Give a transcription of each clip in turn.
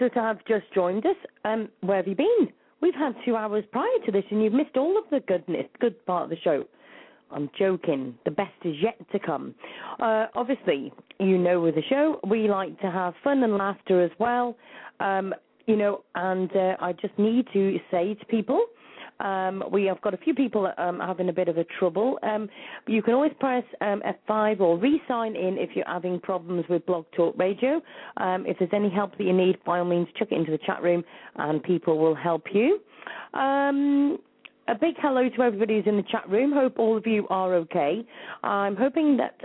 that have just joined us, um, where have you been? We've had two hours prior to this, and you've missed all of the goodness, good part of the show. I'm joking. The best is yet to come. Uh, obviously, you know with the show, we like to have fun and laughter as well. Um, you know, and uh, I just need to say to people um, we have got a few people um, having a bit of a trouble. Um, you can always press um, F5 or re-sign in if you're having problems with Blog Talk Radio. Um, if there's any help that you need, by all means, chuck it into the chat room and people will help you. Um, a big hello to everybody who's in the chat room. Hope all of you are okay. I'm hoping that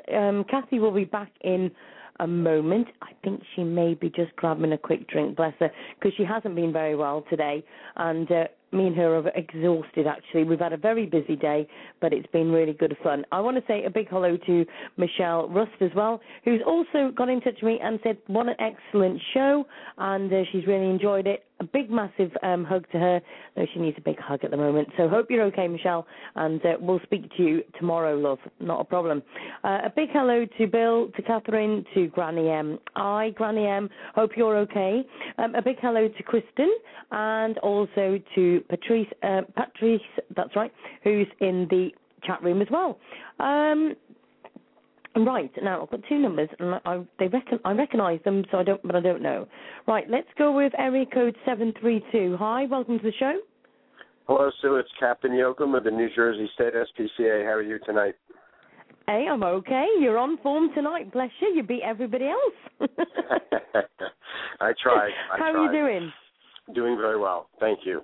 Kathy will be back in a moment. I think she may be just grabbing a quick drink, bless her, because she hasn't been very well today. And uh, me and her are exhausted actually. We've had a very busy day, but it's been really good fun. I want to say a big hello to Michelle Rust as well, who's also got in touch with me and said, What an excellent show, and uh, she's really enjoyed it. A big, massive um, hug to her. No, she needs a big hug at the moment. So, hope you're okay, Michelle, and uh, we'll speak to you tomorrow, love. Not a problem. Uh, a big hello to Bill, to Catherine, to Granny M. I, Granny M, hope you're okay. Um, a big hello to Kristen, and also to Patrice, uh, Patrice, that's right, who's in the chat room as well. Um, right now, I've got two numbers, and I, they reckon I recognise them, so I don't, but I don't know. Right, let's go with area code seven three two. Hi, welcome to the show. Hello, Sue. It's Captain Yoakum of the New Jersey State SPCA. How are you tonight? Hey, I'm okay. You're on form tonight. Bless you. You beat everybody else. I tried. I How tried. are you doing? Doing very well. Thank you.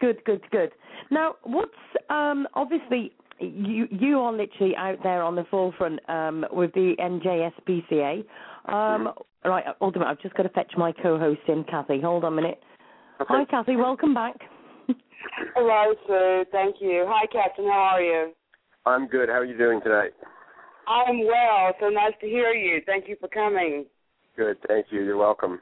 Good, good, good. Now, what's um, obviously you you are literally out there on the forefront um, with the NJSPCA. Um, Mm-hmm. Right, hold on. I've just got to fetch my co-host in, Kathy. Hold on a minute. Okay. Hi, Kathy. Welcome back. Hello, Sue. Thank you. Hi, Captain. How are you? I'm good. How are you doing tonight? I'm well. So nice to hear you. Thank you for coming. Good. Thank you. You're welcome.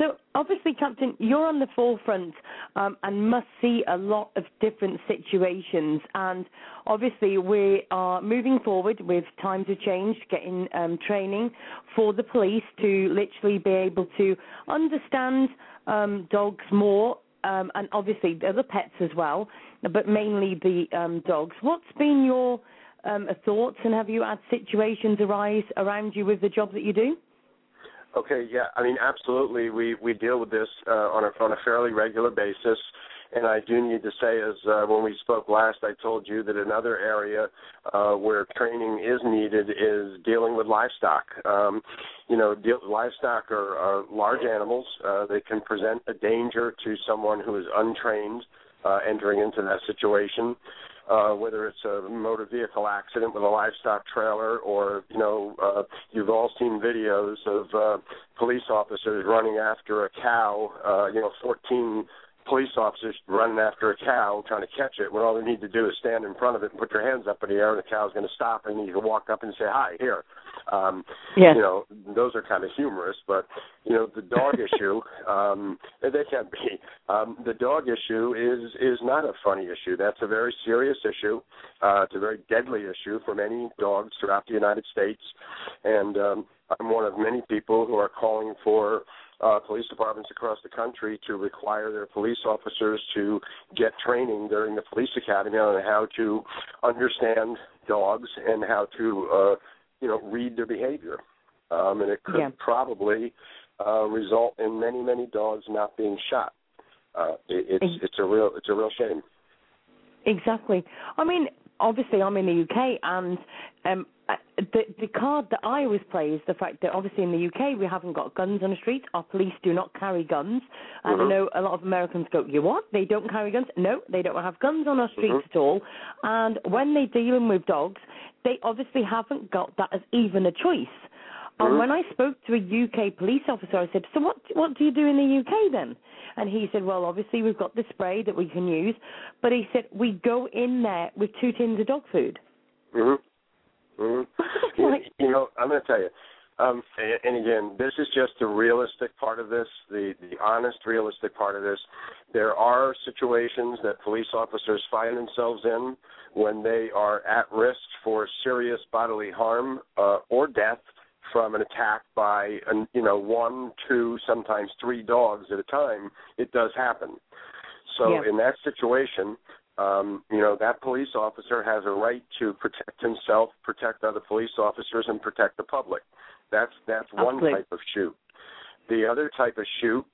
So obviously, Captain, you're on the forefront um, and must see a lot of different situations. And obviously, we are moving forward with times have changed, getting um, training for the police to literally be able to understand um, dogs more, um, and obviously the other pets as well, but mainly the um, dogs. What's been your um, thoughts, and have you had situations arise around you with the job that you do? Okay. Yeah. I mean, absolutely. We we deal with this uh, on a on a fairly regular basis. And I do need to say, as uh, when we spoke last, I told you that another area uh, where training is needed is dealing with livestock. Um, you know, deal, livestock are, are large animals. Uh, they can present a danger to someone who is untrained uh, entering into that situation. Uh, whether it's a motor vehicle accident with a livestock trailer, or you know, uh, you've all seen videos of uh, police officers running after a cow. Uh, you know, 14 police officers running after a cow trying to catch it when all they need to do is stand in front of it and put your hands up in the air and the cow's going to stop and you can walk up and say hi here um you know those are kind of humorous but you know the dog issue um they can't be um the dog issue is is not a funny issue. That's a very serious issue. Uh it's a very deadly issue for many dogs throughout the United States. And um I'm one of many people who are calling for uh, police departments across the country to require their police officers to get training during the police academy on how to understand dogs and how to, uh, you know, read their behavior. Um, and it could Yeah. probably uh, result in many, many dogs not being shot. Uh, it, it's it's a real it's a real shame. Exactly. I mean, obviously, I'm in the UK, and um, uh, the the card that I always play is the fact that obviously in the UK we haven't got guns on the street. Our police do not carry guns, and I Mhm. know a lot of Americans go, "You what? They don't carry guns? No, they don't have guns on our streets Mhm. at all." And when they're dealing with dogs, they obviously haven't got that as even a choice. And Mhm. when I spoke to a UK police officer, I said, "So what? What do you do in the UK then?" And he said, "Well, obviously we've got the spray that we can use, but he said we go in there with two tins of dog food." hmm you, Like- you know, I'm going to tell you. Um, and, and again, this is just the realistic part of this, the the honest, realistic part of this. There are situations that police officers find themselves in when they are at risk for serious bodily harm uh, or death from an attack by an, you know one, two, sometimes three dogs at a time, it does happen. So Yeah. in that situation, um, you know that police officer has a right to protect himself, protect other police officers, and protect the public. That's that's one Absolutely. type of shoot. The other type of shoot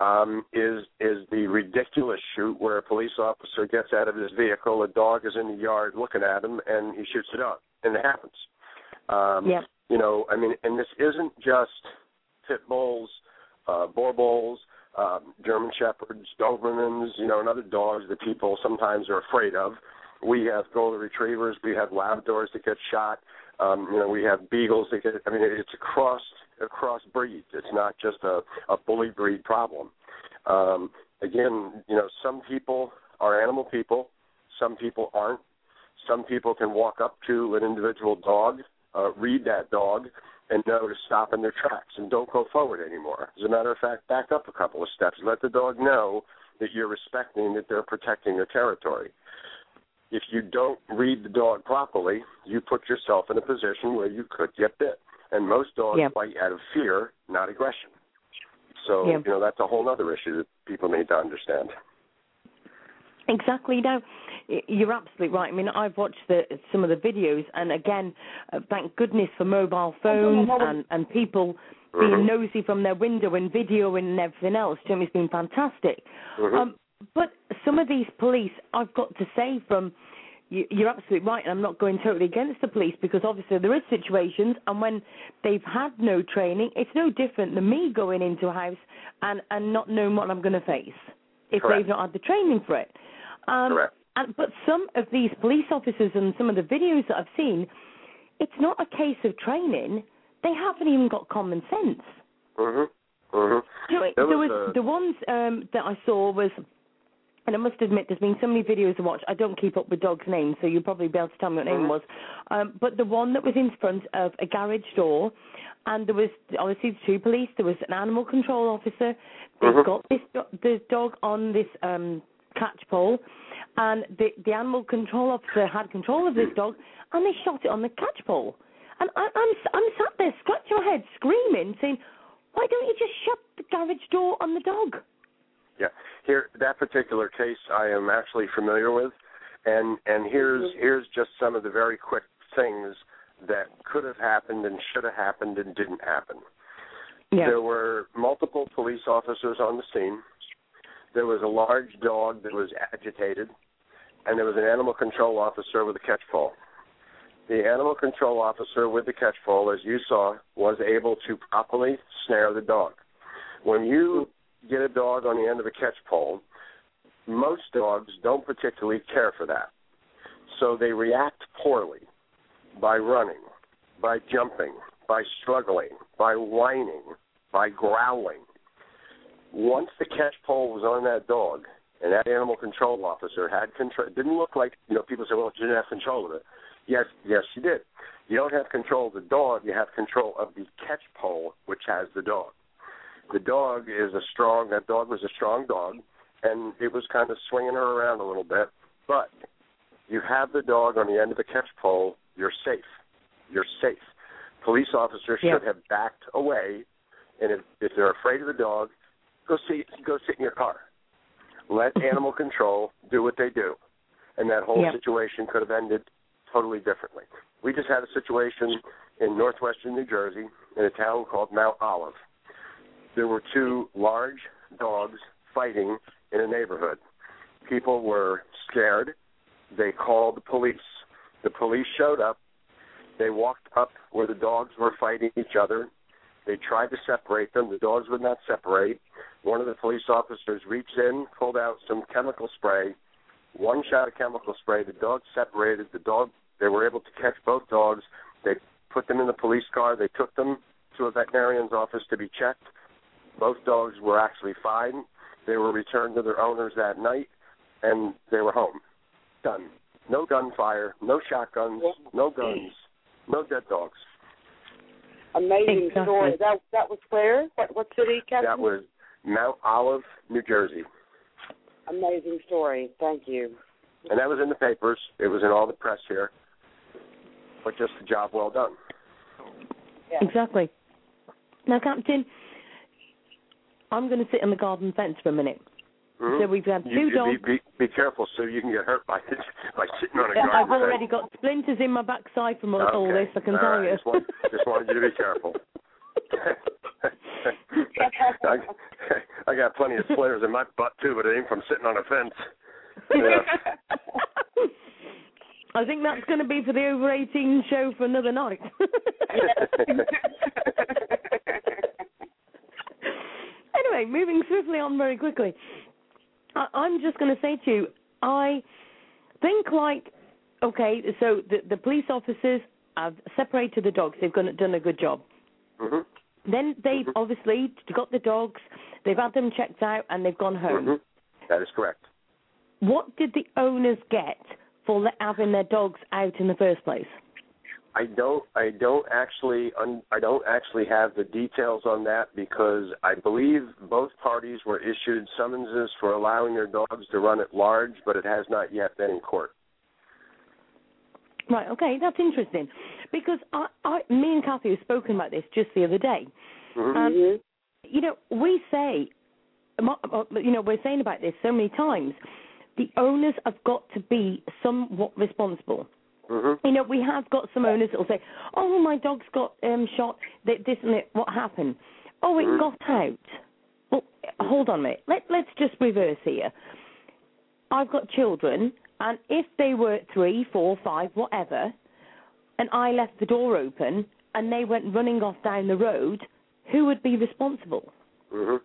um, is is the ridiculous shoot where a police officer gets out of his vehicle, a dog is in the yard looking at him, and he shoots the dog, and it happens. Um, Yeah. You know, I mean, and this isn't just pit bulls, uh, boerboels, um, German shepherds, Dobermans, you know, and other dogs that people sometimes are afraid of. We have golden retrievers, we have Labradors that get shot. Um, you know, we have beagles that get. I mean, it's across across breeds. It's not just a a bully breed problem. Um, again, you know, some people are animal people, some people aren't. Some people can walk up to an individual dog, uh, read that dog, and know to stop in their tracks and don't go forward anymore. As a matter of fact, back up a couple of steps. Let the dog know that you're respecting that they're protecting their territory. If you don't read the dog properly, you put yourself in a position where you could get bit. And most dogs Yeah. bite out of fear, not aggression. So, Yeah. you know, that's a whole other issue that people need to understand. Exactly. No, you're absolutely right. I mean, I've watched the, some of the videos, and again, uh, thank goodness for mobile phones and, and people being Mhm. nosy from their window and video and everything else. Jim, it's been fantastic. Mhm. Um, but some of these police, I've got to say, from you, you're absolutely right, and I'm not going totally against the police because obviously there is situations, and when they've had no training, it's no different than me going into a house and and not knowing what I'm going to face if Correct. they've not had the training for it. Um, Correct. And, but some of these police officers and some of the videos that I've seen, it's not a case of training. They haven't even got common sense. Mhm. Mhm. You know, There there was was a- the ones um, that I saw was, and I must admit, there's been so many videos to watch. I don't keep up with dogs' names, so you'll probably be able to tell me what name it Mhm. was. Um, but the one that was in front of a garage door, and there was obviously the two police. There was an animal control officer. They've Mhm. got this this dog on this um, catch pole, and the the animal control officer had control of this dog, and they shot it on the catch pole. And I, I'm I'm sat there scratching my head, screaming, saying, "Why don't you just shut the garage door on the dog?" Yeah. Here that particular case I am actually familiar with and and here's mm-hmm. here's just some of the very quick things that could have happened and should have happened and didn't happen. Yeah. There were multiple police officers on the scene. There was a large dog that was agitated, and there was an animal control officer with a catch pole. The animal control officer with the catch pole, as you saw, was able to properly snare the dog. When you get a dog on the end of a catch pole, most dogs don't particularly care for that. So they react poorly by running, by jumping, by struggling, by whining, by growling. Once the catch pole was on that dog, and that animal control officer had control, didn't look like you know people say, "Well, she didn't have control of it." Yes, yes, she did. You don't have control of the dog; you have control of the catch pole, which has the dog. The dog is a strong. That dog was a strong dog, and it was kind of swinging her around a little bit. But you have the dog on the end of the catch pole. You're safe. You're safe. Police officers Yeah. should have backed away, and if, if they're afraid of the dog, go see go sit in your car. Let animal control do what they do, and that whole Yeah. situation could have ended totally differently. We just had a situation in northwestern New Jersey in a town called Mount Olive. There were two large dogs fighting in a neighborhood. People were scared. They called the police. The police showed up. They walked up where the dogs were fighting each other. They tried to separate them. The dogs would not separate. One of the police officers reached in, pulled out some chemical spray, one shot of chemical spray. The dogs separated. The dog. They were able to catch both dogs. They put them in the police car. They took them to a veterinarian's office to be checked. Both dogs were actually fine. They were returned to their owners that night, and they were home. Done. No gunfire, no shotguns, no guns, no dead dogs. Amazing Exactly. story. That that was where? What what city, Captain? That was Mount Olive, New Jersey. Amazing story. Thank you. And that was in the papers. It was in all the press here. But just a job well done. Yeah. Exactly. Now, Captain, I'm going to sit on the garden fence for a minute. Mhm. So we've had two you, you dogs. Be, be, be careful, so you can get hurt by by sitting on a garden I've already got splinters in my backside from all, all this. I can All tell right. you. Just, want, just wanted you to be careful. I, I got plenty of splinters in my butt too, but it ain't from sitting on a fence. Yeah. I think that's going to be for the over 18 show for another night. Anyway, moving swiftly on very quickly. I, I'm just going to say to you, I think like, okay, so the, the police officers have separated the dogs. They've gone, done a good job. hmm Then they've Mhm. obviously got the dogs, they've had them checked out, and they've gone home. hmm That is correct. What did the owners get for having their dogs out in the first place? I don't I don't actually un, I don't actually have the details on that because I believe both parties were issued summonses for allowing their dogs to run at large, but it has not yet been in court. Right, okay, that's interesting. Because I, I me and Kathy have spoken about this just the other day. Mhm. Um. You know, we say, you know, we're saying about this so many times. The owners have got to be somewhat responsible. Mhm. You know, we have got some owners that will say, "Oh, my dog's got um, shot. This and it. What happened? Oh, it Mhm. got out." Well, hold on a minute. Let Let's just reverse here. I've got children, and if they were three, four, five, whatever, and I left the door open and they went running off down the road, who would be responsible? Mhm.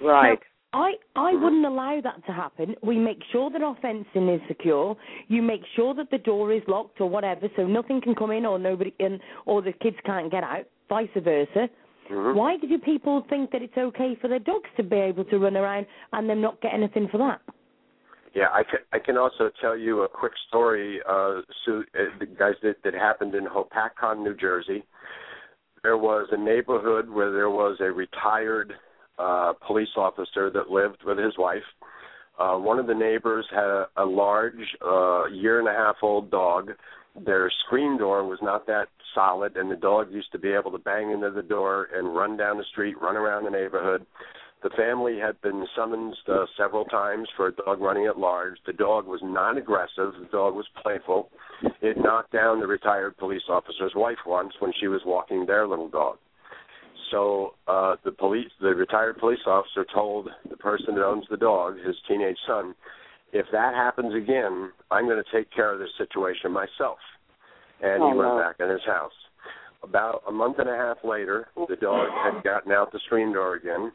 Right. I I wouldn't allow that to happen. We make sure that our fencing is secure. You make sure that the door is locked or whatever, so nothing can come in or nobody in or the kids can't get out. Vice versa. Mhm. Why do people think that it's okay for their dogs to be able to run around and them not get anything for that? Yeah, I can I can also tell you a quick story, uh, Sue, uh, the guys that that happened in Hopatcong, New Jersey. There was a neighborhood where there was a retired police officer that lived with his wife. Uh, one of the neighbors had a, a large, uh, year and a half old dog. Their screen door was not that solid, and the dog used to be able to bang into the door and run down the street, run around the neighborhood. The family had been summoned uh, several times for a dog running at large. The dog was non aggressive, the dog was playful. It knocked down the retired police officer's wife once when she was walking their little dog. So uh, the police, the retired police officer, told the person that owns the dog, his teenage son, if that happens again, I'm going to take care of this situation myself. And Oh, he went no. back in his house. About a month and a half later, the dog had gotten out the screen door again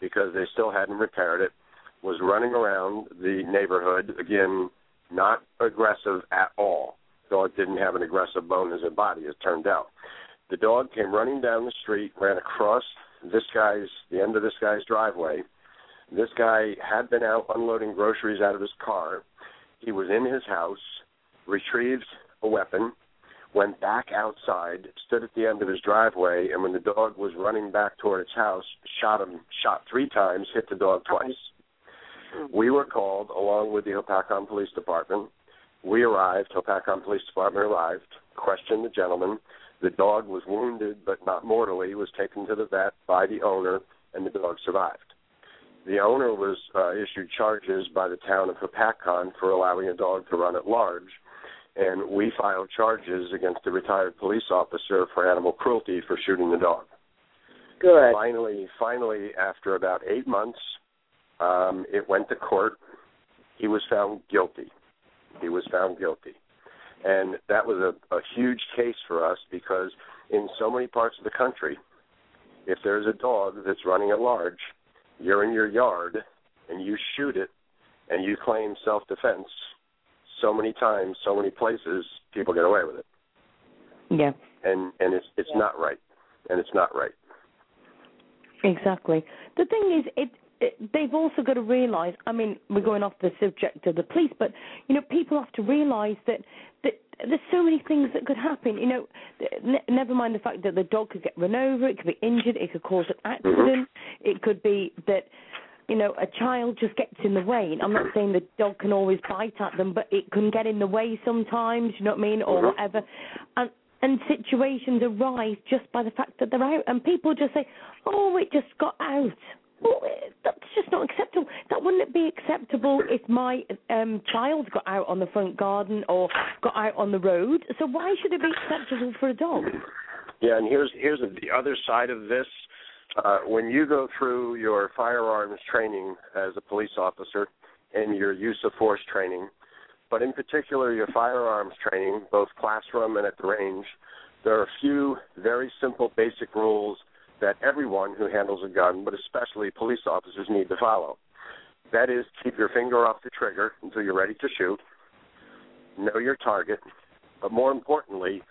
because they still hadn't repaired it. Was running around the neighborhood again, not aggressive at all. Dog didn't have an aggressive bone in his body, as it turned out. The dog came running down the street, ran across this guy's the end of this guy's driveway. This guy had been out unloading groceries out of his car. He was in his house, retrieved a weapon, went back outside, stood at the end of his driveway, and when the dog was running back toward its house, shot him, shot three times, hit the dog twice. We were called along with the Hopatcong Police Department. We arrived, Hopatcong Police Department arrived, questioned the gentleman. The dog was wounded but not mortally, was taken to the vet by the owner, and the dog survived. The owner was uh, issued charges by the town of Hopatcong for allowing a dog to run at large, and we filed charges against the retired police officer for animal cruelty for shooting the dog. Good. Finally, finally, after about eight months, um, it went to court. He was found guilty. He was found guilty, and that was a, a huge case for us because in so many parts of the country, if there's a dog that's running at large, you're in your yard and you shoot it, and you claim self-defense. So many times, so many places, people get away with it, Yeah, and and it's it's not right, and it's not right. exactly. The thing is, it they've also got to realise. I mean, we're going off the subject of the police, but you know, people have to realise that that there's so many things that could happen. You know, ne- never mind the fact that the dog could get run over, it could be injured, it could cause an accident, it could be that you know a child just gets in the way. I'm not saying the dog can always bite at them, but it can get in the way sometimes. You know what I mean, or Mhm. whatever. And and situations arise just by the fact that they're out, and people just say, "Oh, it just got out." Well, that's just not acceptable. That wouldn't be acceptable if my um child got out on the front garden or got out on the road. So why should it be acceptable for a dog? Yeah, and here's here's the other side of this. Uh, when you go through your firearms training as a police officer and your use of force training, but in particular your firearms training, both classroom and at the range, there are a few very simple basic rules that everyone who handles a gun, but especially police officers, need to follow. That is, keep your finger off the trigger until you're ready to shoot, know your target, but more importantly,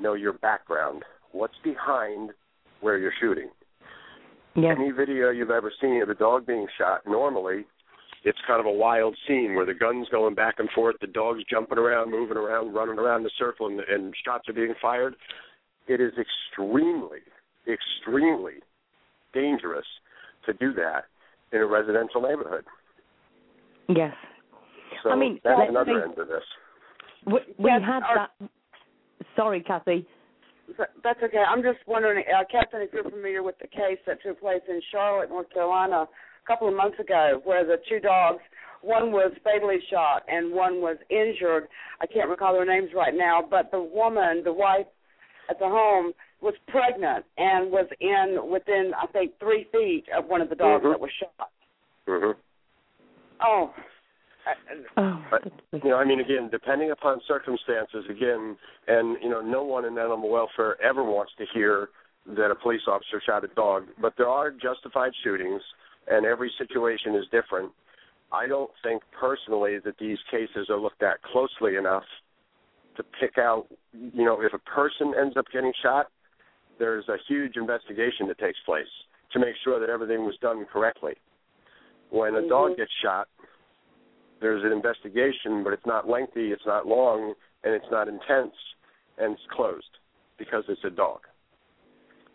know your background. What's behind where you're shooting? Yeah. Any video you've ever seen of a dog being shot, normally it's kind of a wild scene where the gun's going back and forth, the dog's jumping around, moving around, running around a circle, and, and shots are being fired. It is extremely, extremely dangerous to do that in a residential neighborhood. Yes. So I mean, that's let's another say- end of this. We, we Yes, had our- that. Sorry, Kathy. That's okay. I'm just wondering, uh, Captain, if you're familiar with the case that took place in Charlotte, North Carolina, a couple of months ago, where the two dogs, one was fatally shot and one was injured. I can't recall their names right now, but the woman, the wife at the home, was pregnant and was in within, I think, three feet of one of the dogs Mhm. that was shot. hmm Oh. I- Oh, But, you know, I mean, again, depending upon circumstances, again, and you know, no one in animal welfare ever wants to hear that a police officer shot a dog, but there are justified shootings, and every situation is different. I don't think personally that these cases are looked at closely enough to pick out, you know, if a person ends up getting shot, there's a huge investigation that takes place to make sure that everything was done correctly. When a dog Mhm. gets shot, there's an investigation, but it's not lengthy, it's not long, and it's not intense, and it's closed because it's a dog.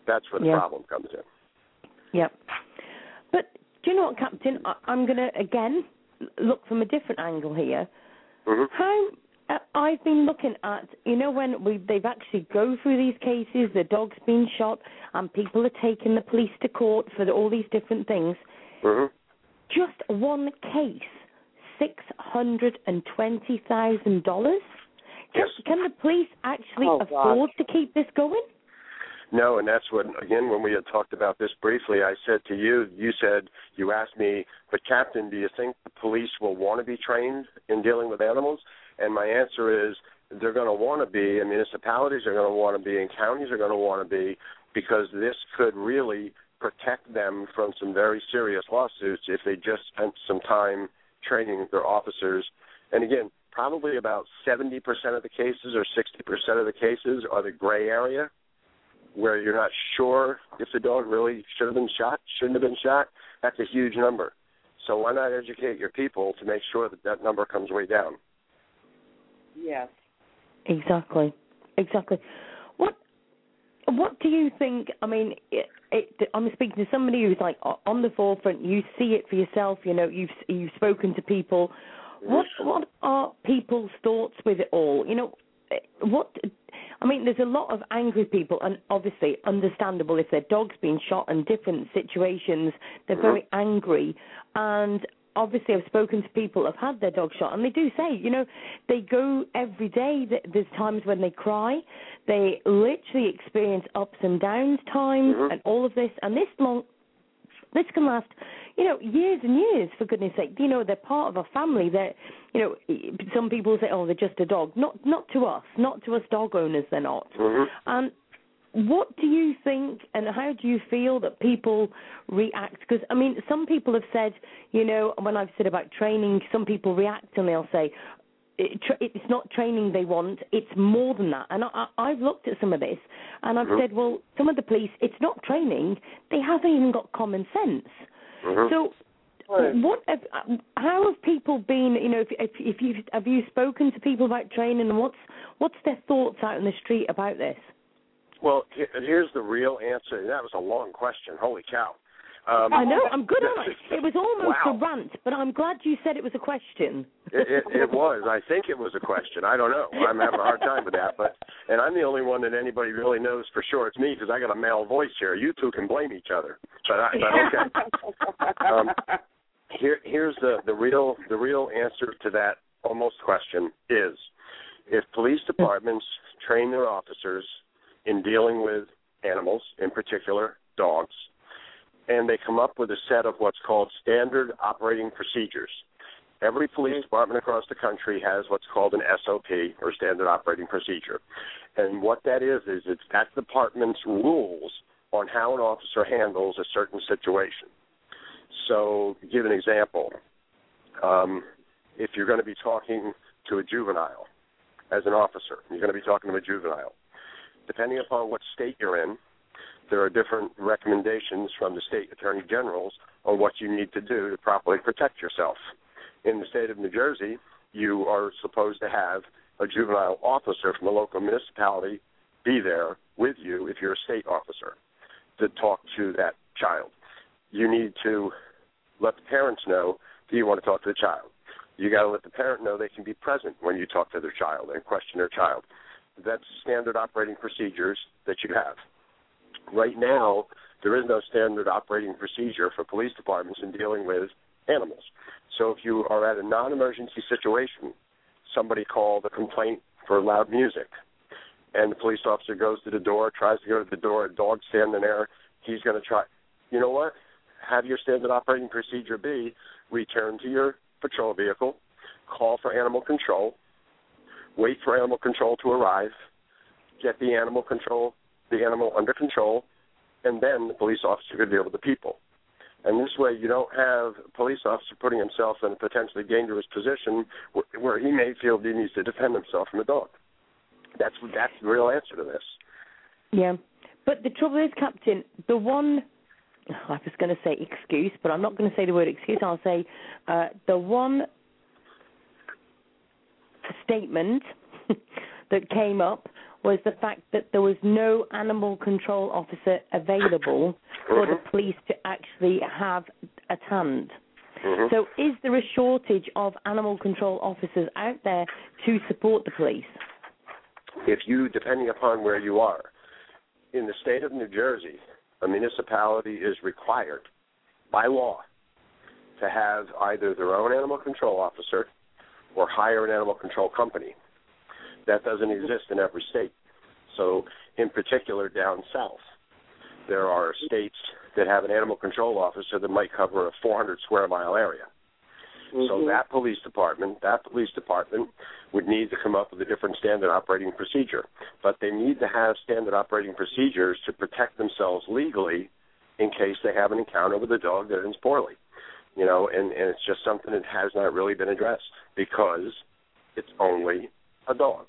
That's where the Yeah. problem comes in. Yep. But do you know what, Captain? I, I'm going to again look from a different angle here. hmm How I've been looking at, you know, when we they've actually go through these cases, the dog's been shot, and people are taking the police to court for the, all these different things. hmm Just one case, six hundred and twenty thousand dollars. Can, Yes. can the police actually Oh, afford to keep this going? No, and that's what again when we had talked about this briefly, I said to you, you said you asked me, but Captain, do you think the police will want to be trained in dealing with animals? And my answer is they're going to want to be, and municipalities are going to want to be, and counties are going to want to be, because this could really protect them from some very serious lawsuits if they just spent some time training their officers. And again, probably about 70% of the cases or 60% of the cases are the gray area where you're not sure if the dog really should have been shot, shouldn't have been shot. That's a huge number. So why not educate your people to make sure that that number comes way down? Yes. Exactly, exactly. What what do you think? I mean, it, it, I'm speaking to somebody who's like on the forefront. You see it for yourself. You know, you've you've spoken to people. What what are people's thoughts with it all? You know, what? I mean, there's a lot of angry people, and obviously understandable if their dog's been shot in different situations. They're mm-hmm. very angry, and obviously I've spoken to people who've had their dog shot, and they do say, you know, they go every day. There's times when they cry. They literally experience ups and downs times, Mhm. and all of this, and this long. This can last, you know, years and years. For goodness' sake, you know they're part of a family. They're, you know, some people say, "Oh, they're just a dog." Not, not to us. Not to us dog owners. They're not. hmm And what do you think, and how do you feel that people react? Because I mean, some people have said, you know, when I've said about training, some people react and they'll say. It, it's not training they want. It's more than that. And I, I, I've looked at some of this, and I've Mhm. said, well, some of the police, it's not training. They haven't even got common sense. hmm So, what? Have, how have people been? You know, if, if, if you have you spoken to people about training, and what's what's their thoughts out in the street about this? Well, here's the real answer. That was a long question. Holy cow! Um, I know. I'm good on it. It was almost Wow. a rant, but I'm glad you said it was a question. It, it, it was. I think it was a question. I don't know. I'm having a hard time with that. But and I'm the only one that anybody really knows for sure it's me because I got a male voice here. You two can blame each other, but, I, but okay. um, here, here's the the real the real answer to that almost question is if police departments train their officers in dealing with animals, in particular dogs, and they come up with a set of what's called standard operating procedures. Every police department across the country has what's called an SOP or standard operating procedure. And what that is is it's that department's rules on how an officer handles a certain situation. So, to give an example, um, if you're going to be talking to a juvenile as an officer, you're going to be talking to a juvenile. Depending upon what state you're in, there are different recommendations from the state attorney generals on what you need to do to properly protect yourself. In the state of New Jersey, you are supposed to have a juvenile officer from a local municipality be there with you if you're a state officer to talk to that child. You need to let the parents know that you want to talk to the child. You got to let the parent know they can be present when you talk to their child and question their child. That's standard operating procedures that you have. Right now, there is no standard operating procedure for police departments in dealing with animals. So if you are at a non-emergency situation, somebody called a complaint for loud music, and the police officer goes to the door, tries to go to the door, a dog standing there, he's going to try. You know what? Have your standard operating procedure be return to your patrol vehicle, call for animal control, wait for animal control to arrive, get the animal control the animal under control, and then the police officer could deal with the people. And this way, you don't have a police officer putting himself in a potentially dangerous position where, where he may feel he needs to defend himself from a dog. That's that's the real answer to this. Yeah, but the trouble is, Captain, the one I was going to say excuse, but I'm not going to say the word excuse. I'll say uh, the one statement that came up was the fact that there was no animal control officer available for mm-hmm. the police to actually have at hand. Mm-hmm. So, is there a shortage of animal control officers out there to support the police? If you, depending upon where you are, in the state of New Jersey, a municipality is required by law to have either their own animal control officer or hire an animal control company. That doesn't exist in every state. So, in particular, down south, there are states that have an animal control officer that might cover a 400 square mile area. Mm-hmm. So that police department, that police department would need to come up with a different standard operating procedure. But they need to have standard operating procedures to protect themselves legally in case they have an encounter with a dog that ends poorly. You know, and, and it's just something that has not really been addressed because it's only a dog.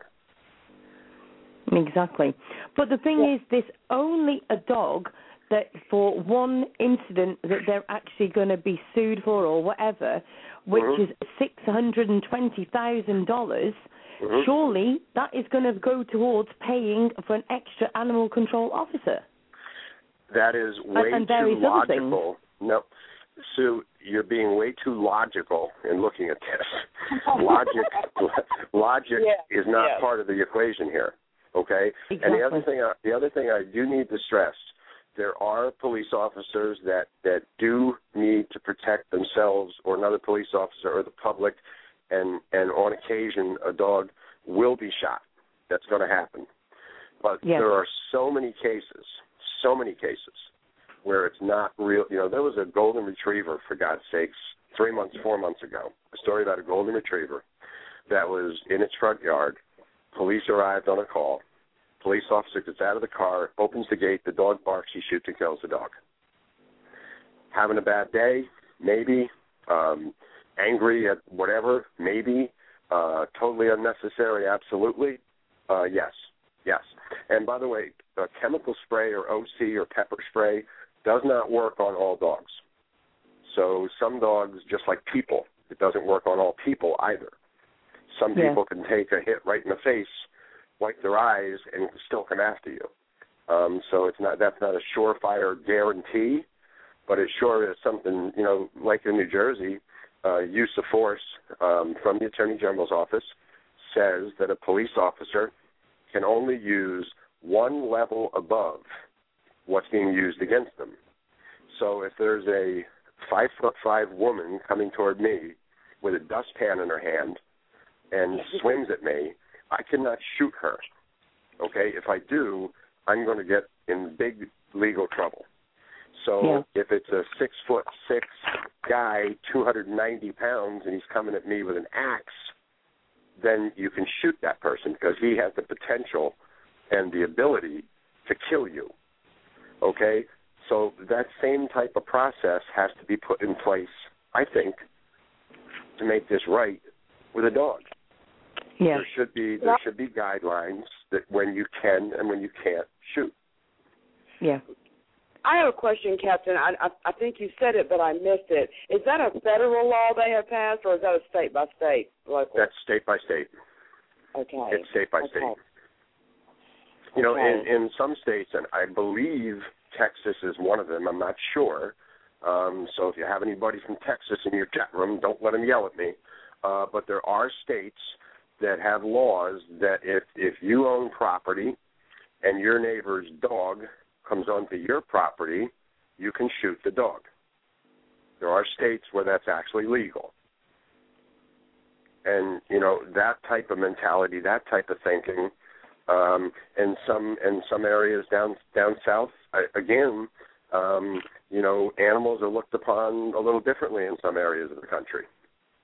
Exactly. But the thing yeah. is, this only a dog that for one incident that they're actually going to be sued for or whatever, which mm-hmm. is six hundred and twenty thousand dollars. Mm-hmm. Surely that is going to go towards paying for an extra animal control officer. That is way and, and too logical. No, Sue, you're being way too logical in looking at this. logic, logic yeah. is not yeah. part of the equation here. Okay. Exactly. And the other thing, I, the other thing I do need to stress there are police officers that that do need to protect themselves or another police officer or the public and and on occasion a dog will be shot that's going to happen but yes. there are so many cases so many cases where it's not real you know there was a golden retriever for god's sakes 3 months 4 months ago a story about a golden retriever that was in its front yard police arrived on a call Police officer gets out of the car, opens the gate, the dog barks, he shoots and kills the dog. Having a bad day, maybe. Um, angry at whatever, maybe. Uh, totally unnecessary, absolutely. Uh, yes, yes. And by the way, uh, chemical spray or OC or pepper spray does not work on all dogs. So some dogs, just like people, it doesn't work on all people either. Some yeah. people can take a hit right in the face wipe their eyes and still come after you. Um, so it's not that's not a surefire guarantee, but it sure is something you know. Like in New Jersey, uh, use of force um, from the Attorney General's office says that a police officer can only use one level above what's being used against them. So if there's a five foot five woman coming toward me with a dustpan in her hand and swings at me, I cannot shoot her. Okay, if I do, I'm going to get in big legal trouble. So Yeah. if it's a six foot six guy, 290 pounds, and he's coming at me with an axe, then you can shoot that person because he has the potential and the ability to kill you. Okay? So that same type of process has to be put in place, I think, to make this right with a dog. Yeah. There should be there should be guidelines that when you can and when you can't shoot. Yeah. I have a question, Captain. I, I I think you said it, but I missed it. Is that a federal law they have passed, or is that a state by state local? That's state by state. okay. It's state by Okay. state. You know, Okay. in in some states, and I believe Texas is one of them. I'm not sure. Um, so if you have anybody from Texas in your chat room, don't let them yell at me. Uh, but there are states that have laws that if if you own property and your neighbor's dog comes onto your property, you can shoot the dog. There are states where that's actually legal. And you know that type of mentality, that type of thinking, um, in some in some areas down down south, I, again, um, you know, animals are looked upon a little differently in some areas of the country.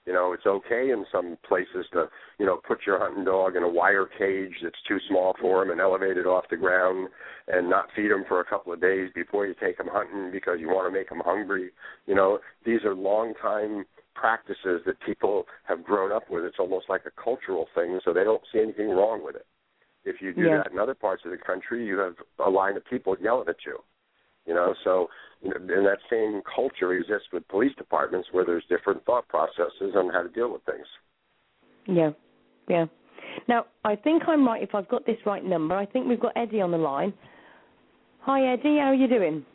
You know, it's okay in some places to, you know, put your hunting dog in a wire cage that's too small for him and elevate it off the ground and not feed him for a couple of days before you take him hunting because you want to make him hungry. You know, these are long time practices that people have grown up with. It's almost like a cultural thing, so they don't see anything wrong with it. If you do Yeah. that in other parts of the country, you have a line of people yelling at you. You know, so you know, and that same culture exists with police departments where there's different thought processes on how to deal with things. Yeah. Yeah. Now, I think I'm right if I've got this right number. I think we've got Eddie on the line. Hi, Eddie. How are you doing?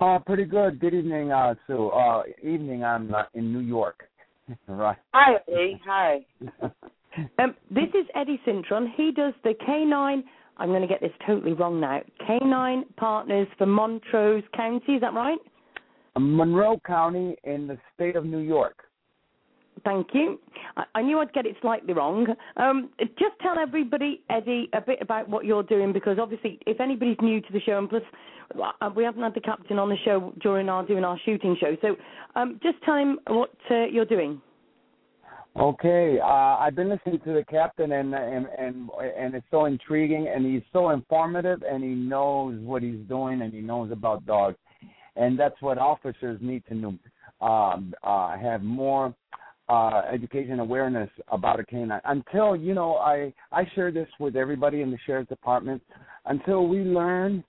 Uh, pretty good. Good evening, uh, Sue. Uh, evening. I'm uh, in New York. right. Hi, Eddie. Hi. Um, this is Eddie Cintron. He does the K9. I'm going to get this totally wrong now. K9 Partners for Montrose County. Is that right? Monroe County in the state of New York. Thank you. I, I knew I'd get it slightly wrong. Um, just tell everybody, Eddie, a bit about what you're doing because obviously, if anybody's new to the show, and plus uh, we haven't had the captain on the show during our doing our shooting show, so um, just tell him what uh, you're doing. Okay, uh, I've been listening to the captain, and and and and it's so intriguing, and he's so informative, and he knows what he's doing, and he knows about dogs, and that's what officers need to know. Um, uh, have more uh, education awareness about a canine. Until you know, I I share this with everybody in the sheriff's department. Until we learn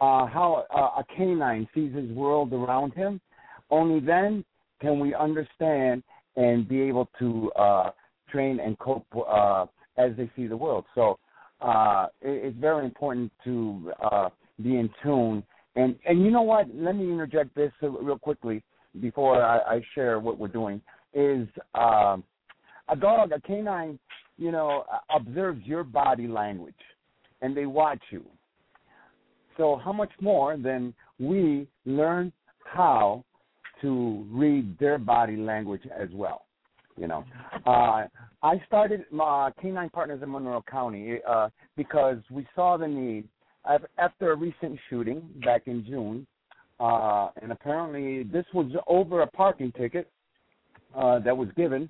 uh, how uh, a canine sees his world around him, only then can we understand and be able to uh, train and cope uh, as they see the world. So uh, it, it's very important to uh, be in tune. And and you know what? Let me interject this uh, real quickly before I, I share what we're doing. Is um, a dog, a canine, you know, observes your body language, and they watch you. So how much more than we learn how to read their body language as well. You know, uh, I started my canine partners in Monroe County uh, because we saw the need after a recent shooting back in June, uh, and apparently this was over a parking ticket uh, that was given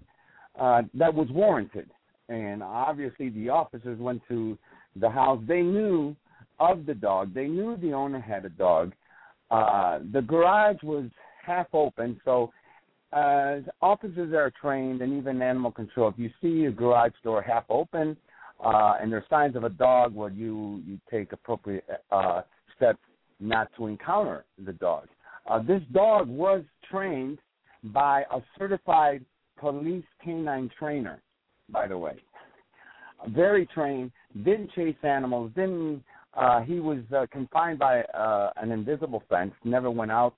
uh, that was warranted, and obviously the officers went to the house. They knew of the dog. They knew the owner had a dog. Uh, the garage was half open. So, uh, officers are trained, and even animal control. If you see a garage door half open, uh, and there's signs of a dog, well, you you take appropriate uh, steps not to encounter the dog. Uh, this dog was trained by a certified police canine trainer, by the way. Very trained, didn't chase animals, didn't. Uh, he was uh, confined by uh, an invisible fence, never went out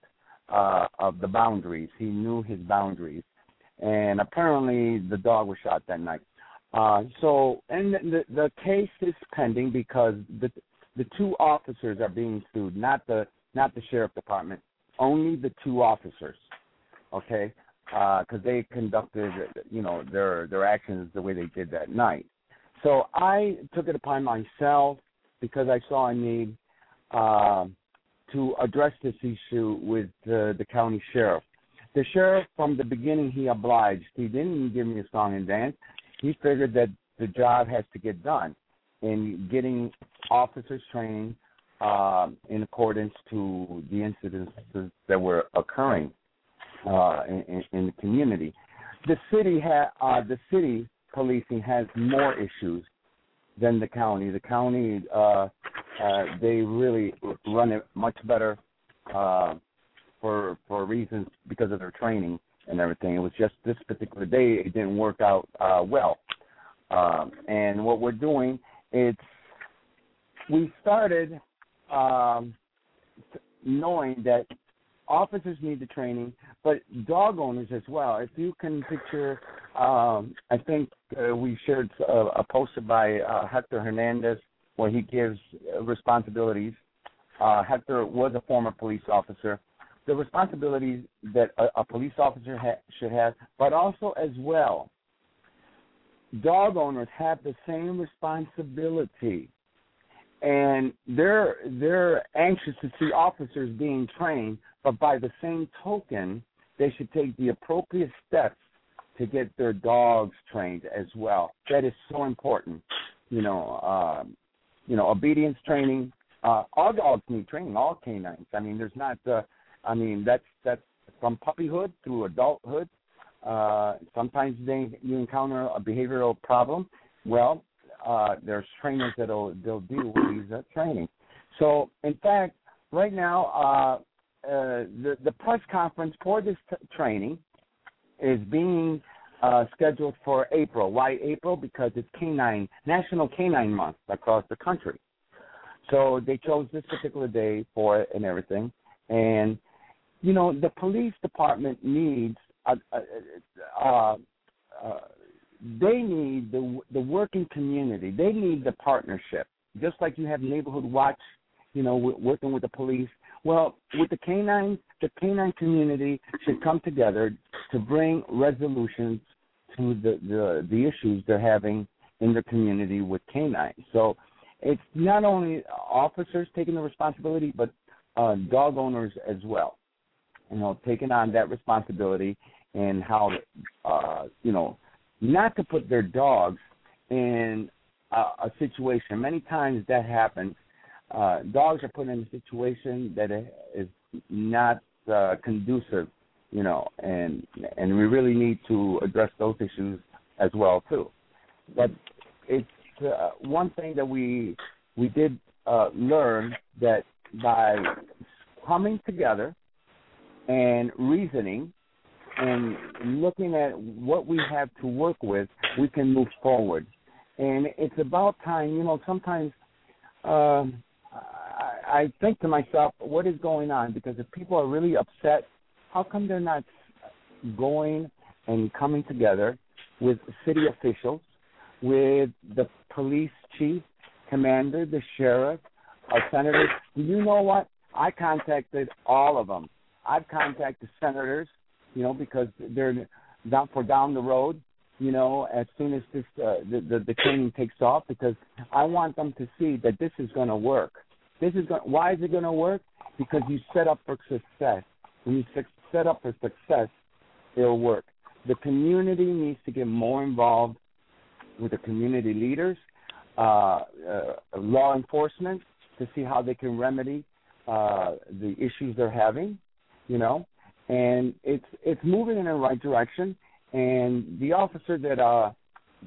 uh, of the boundaries. He knew his boundaries, and apparently the dog was shot that night. Uh, so, and the the case is pending because the the two officers are being sued, not the not the sheriff department, only the two officers. Okay, because uh, they conducted, you know, their their actions the way they did that night. So I took it upon myself because I saw a need uh, to address this issue with uh, the county sheriff. The sheriff, from the beginning, he obliged. He didn't give me a song and dance. He figured that the job has to get done in getting officers trained uh, in accordance to the incidents that were occurring uh, in, in, the community. The city ha- uh, the city policing has more issues than the county. The county uh, they really run it much better uh, for for reasons because of their training and everything. It was just this particular day it didn't work out uh, well. Um, and what we're doing it's we started um, knowing that officers need the training, but dog owners as well. If you can picture, um, I think uh, we shared a, a poster by uh, Hector Hernandez where he gives responsibilities. Uh, Hector was a former police officer. The responsibilities that a, a police officer ha- should have, but also as well, dog owners have the same responsibility and they're they're anxious to see officers being trained but by the same token, they should take the appropriate steps to get their dogs trained as well. That is so important. You know, um, you know, obedience training. Uh, all dogs need training. All canines. I mean, there's not. Uh, I mean, that's that's from puppyhood through adulthood. Uh, sometimes they you encounter a behavioral problem. Well, uh, there's trainers that'll they'll with these uh, training. So, in fact, right now, uh, uh, the the press conference for this t- training is being uh, scheduled for April. Why April? Because it's Canine National Canine Month across the country. So they chose this particular day for it and everything. And you know, the police department needs a, a, a, they need the the working community. They need the partnership. Just like you have neighborhood watch, you know, working with the police well, with the canines, the canine community should come together to bring resolutions to the, the, the issues they're having in the community with canines. So it's not only officers taking the responsibility, but uh, dog owners as well. You know, taking on that responsibility and how, uh, you know, not to put their dogs in a, a situation. Many times that happens uh, dogs are put in a situation that is not uh, conducive, you know, and and we really need to address those issues as well too. But it's uh, one thing that we we did uh, learn that by coming together and reasoning and looking at what we have to work with, we can move forward. And it's about time, you know. Sometimes um, I think to myself, what is going on? Because if people are really upset, how come they're not going and coming together with city officials, with the police chief, commander, the sheriff, our senators? You know what? I contacted all of them. I've contacted senators, you know, because they're down for down the road, you know, as soon as this uh, the, the the training takes off, because I want them to see that this is going to work. This is going, why is it going to work? Because you set up for success. When you set up for success, it'll work. The community needs to get more involved with the community leaders, uh, uh, law enforcement, to see how they can remedy uh, the issues they're having. You know, and it's it's moving in the right direction. And the officer that uh,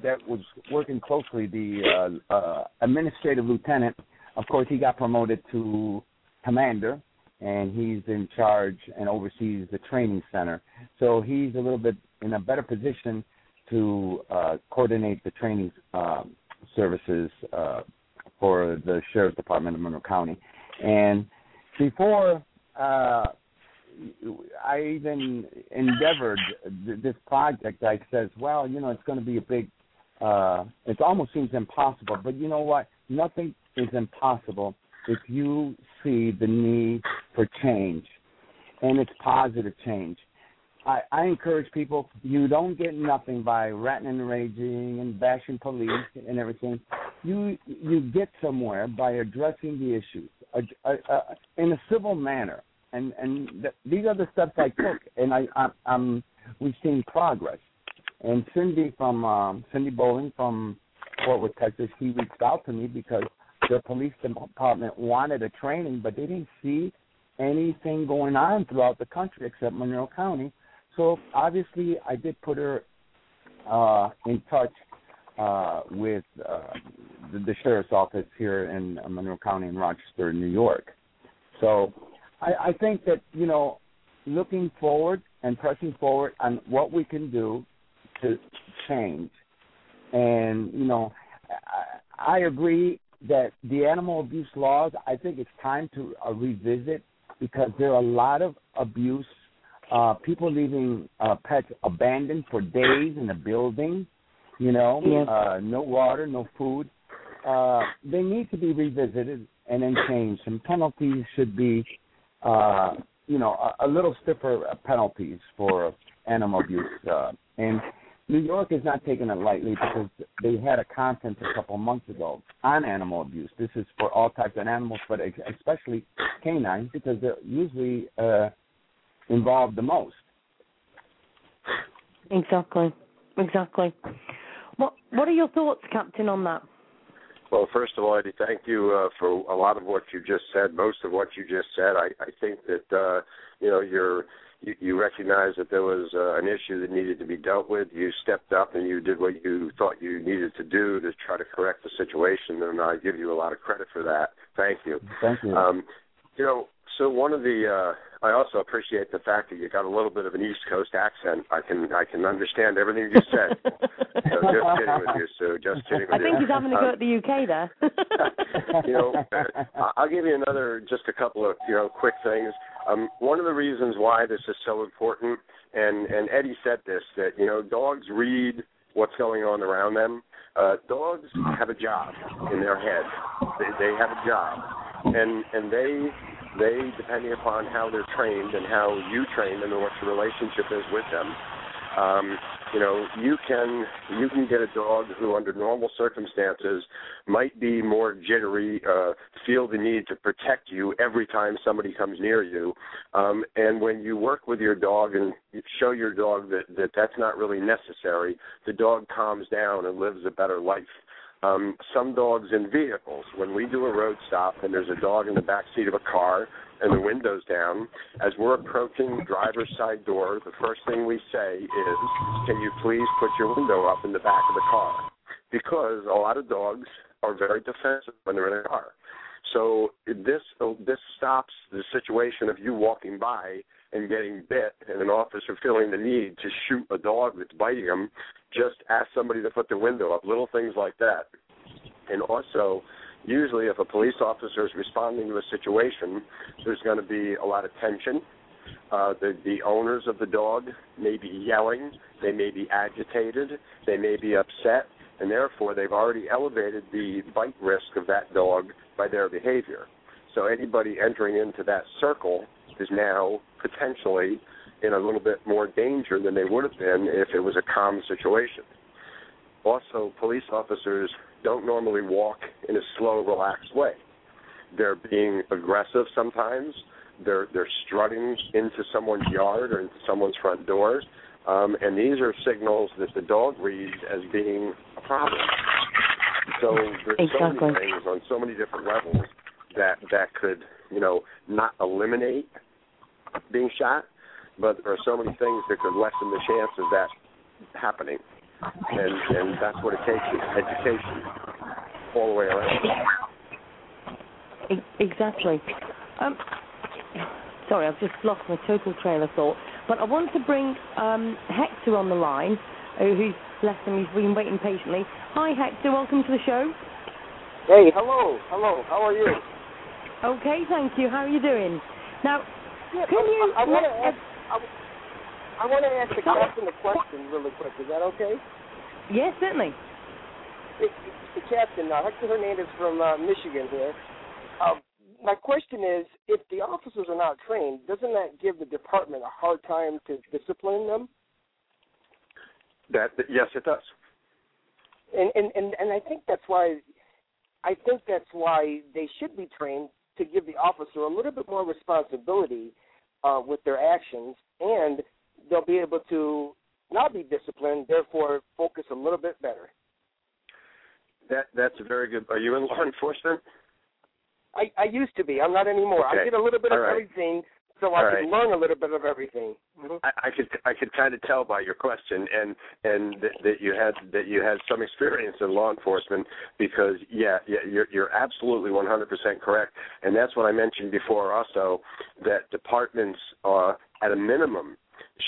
that was working closely, the uh, uh, administrative lieutenant, of course, he got promoted to commander, and he's in charge and oversees the training center. So he's a little bit in a better position to uh, coordinate the training um, services uh, for the sheriff's department of Monroe County. And before uh, I even endeavored th- this project, I said, well, you know, it's going to be a big uh, it almost seems impossible. But you know what? Nothing is impossible if you see the need for change, and it's positive change. I, I encourage people: you don't get nothing by ranting and raging and bashing police and everything. You you get somewhere by addressing the issues uh, uh, in a civil manner, and and th- these are the steps I took, and I, I I'm we've seen progress. And Cindy from um, Cindy Bowling from Fort Worth, Texas, he reached out to me because the police department wanted a training, but they didn't see anything going on throughout the country except Monroe County. So obviously, I did put her uh, in touch uh, with uh, the, the sheriff's office here in Monroe County in Rochester, New York. So I, I think that you know, looking forward and pressing forward on what we can do to change. And you know, I, I agree that the animal abuse laws. I think it's time to uh, revisit because there are a lot of abuse. Uh, people leaving uh, pets abandoned for days in a building. You know, yes. uh, no water, no food. Uh, they need to be revisited and then changed. Some penalties should be, uh, you know, a, a little stiffer penalties for animal abuse. Uh, and New York is not taking it lightly because they had a conference a couple months ago on animal abuse. This is for all types of animals, but especially canines because they're usually uh, involved the most. Exactly, exactly. What What are your thoughts, Captain, on that? Well, first of all, Eddie, thank you uh, for a lot of what you just said. Most of what you just said, I, I think that uh, you know you're you, you recognized that there was uh, an issue that needed to be dealt with. You stepped up and you did what you thought you needed to do to try to correct the situation, and I give you a lot of credit for that. Thank you. Thank you. Um, you know, so one of the uh, I also appreciate the fact that you got a little bit of an East Coast accent. I can I can understand everything you said. so just kidding with you, Sue. Just kidding with I think you. he's having a go Um, at the UK there. you know, I'll give you another, just a couple of you know quick things. Um, one of the reasons why this is so important, and and Eddie said this, that you know dogs read what's going on around them. Uh, dogs have a job in their head. They, they have a job, and and they they depending upon how they're trained and how you train them and what your relationship is with them. Um, you know, you can you can get a dog who, under normal circumstances, might be more jittery, uh, feel the need to protect you every time somebody comes near you. Um, and when you work with your dog and show your dog that, that that's not really necessary, the dog calms down and lives a better life. Um, some dogs in vehicles, when we do a road stop and there's a dog in the back seat of a car and the window's down, as we're approaching the driver's side door, the first thing we say is, Can you please put your window up in the back of the car? Because a lot of dogs are very defensive when they're in a car. So this this stops the situation of you walking by and getting bit, and an officer feeling the need to shoot a dog that's biting him. Just ask somebody to put the window up. Little things like that. And also, usually, if a police officer is responding to a situation, there's going to be a lot of tension. Uh, the, the owners of the dog may be yelling, they may be agitated, they may be upset, and therefore they've already elevated the bite risk of that dog by their behavior. So anybody entering into that circle is now potentially in a little bit more danger than they would have been if it was a calm situation. Also, police officers don't normally walk in a slow, relaxed way. They're being aggressive sometimes. They're they're strutting into someone's yard or into someone's front door, um, and these are signals that the dog reads as being a problem. So there's so many things on so many different levels that that could you know not eliminate being shot, but there are so many things that could lessen the chance of that happening. And and that's what it takes is education all the way around. Exactly. Um, sorry, I've just lost my total train of thought. But I want to bring um, Hector on the line, uh, who's bless him, he's been waiting patiently. Hi, Hector. Welcome to the show. Hey, hello, hello. How are you? Okay, thank you. How are you doing? Now, Yeah, Can you I, I, want to ask. I, I want to ask the captain a question really quick. Is that okay? yes, certainly. the captain, uh, Hector Hernandez from uh, Michigan here. Uh, my question is, if the officers are not trained, doesn't that give the department a hard time to discipline them? That yes, it does. And and and, and I think that's why I think that's why they should be trained to give the officer a little bit more responsibility uh, with their actions, and they'll be able to not be disciplined, therefore focus a little bit better. That that's a very good. Are you in law enforcement? I I used to be. I'm not anymore. Okay. I did a little bit All of right. everything, so I right. could learn a little bit of everything. Mhm. I, I could I could kind of tell by your question and and that, that you had that you had some experience in law enforcement because yeah yeah you're you're absolutely 100% correct and that's what I mentioned before also that departments uh at a minimum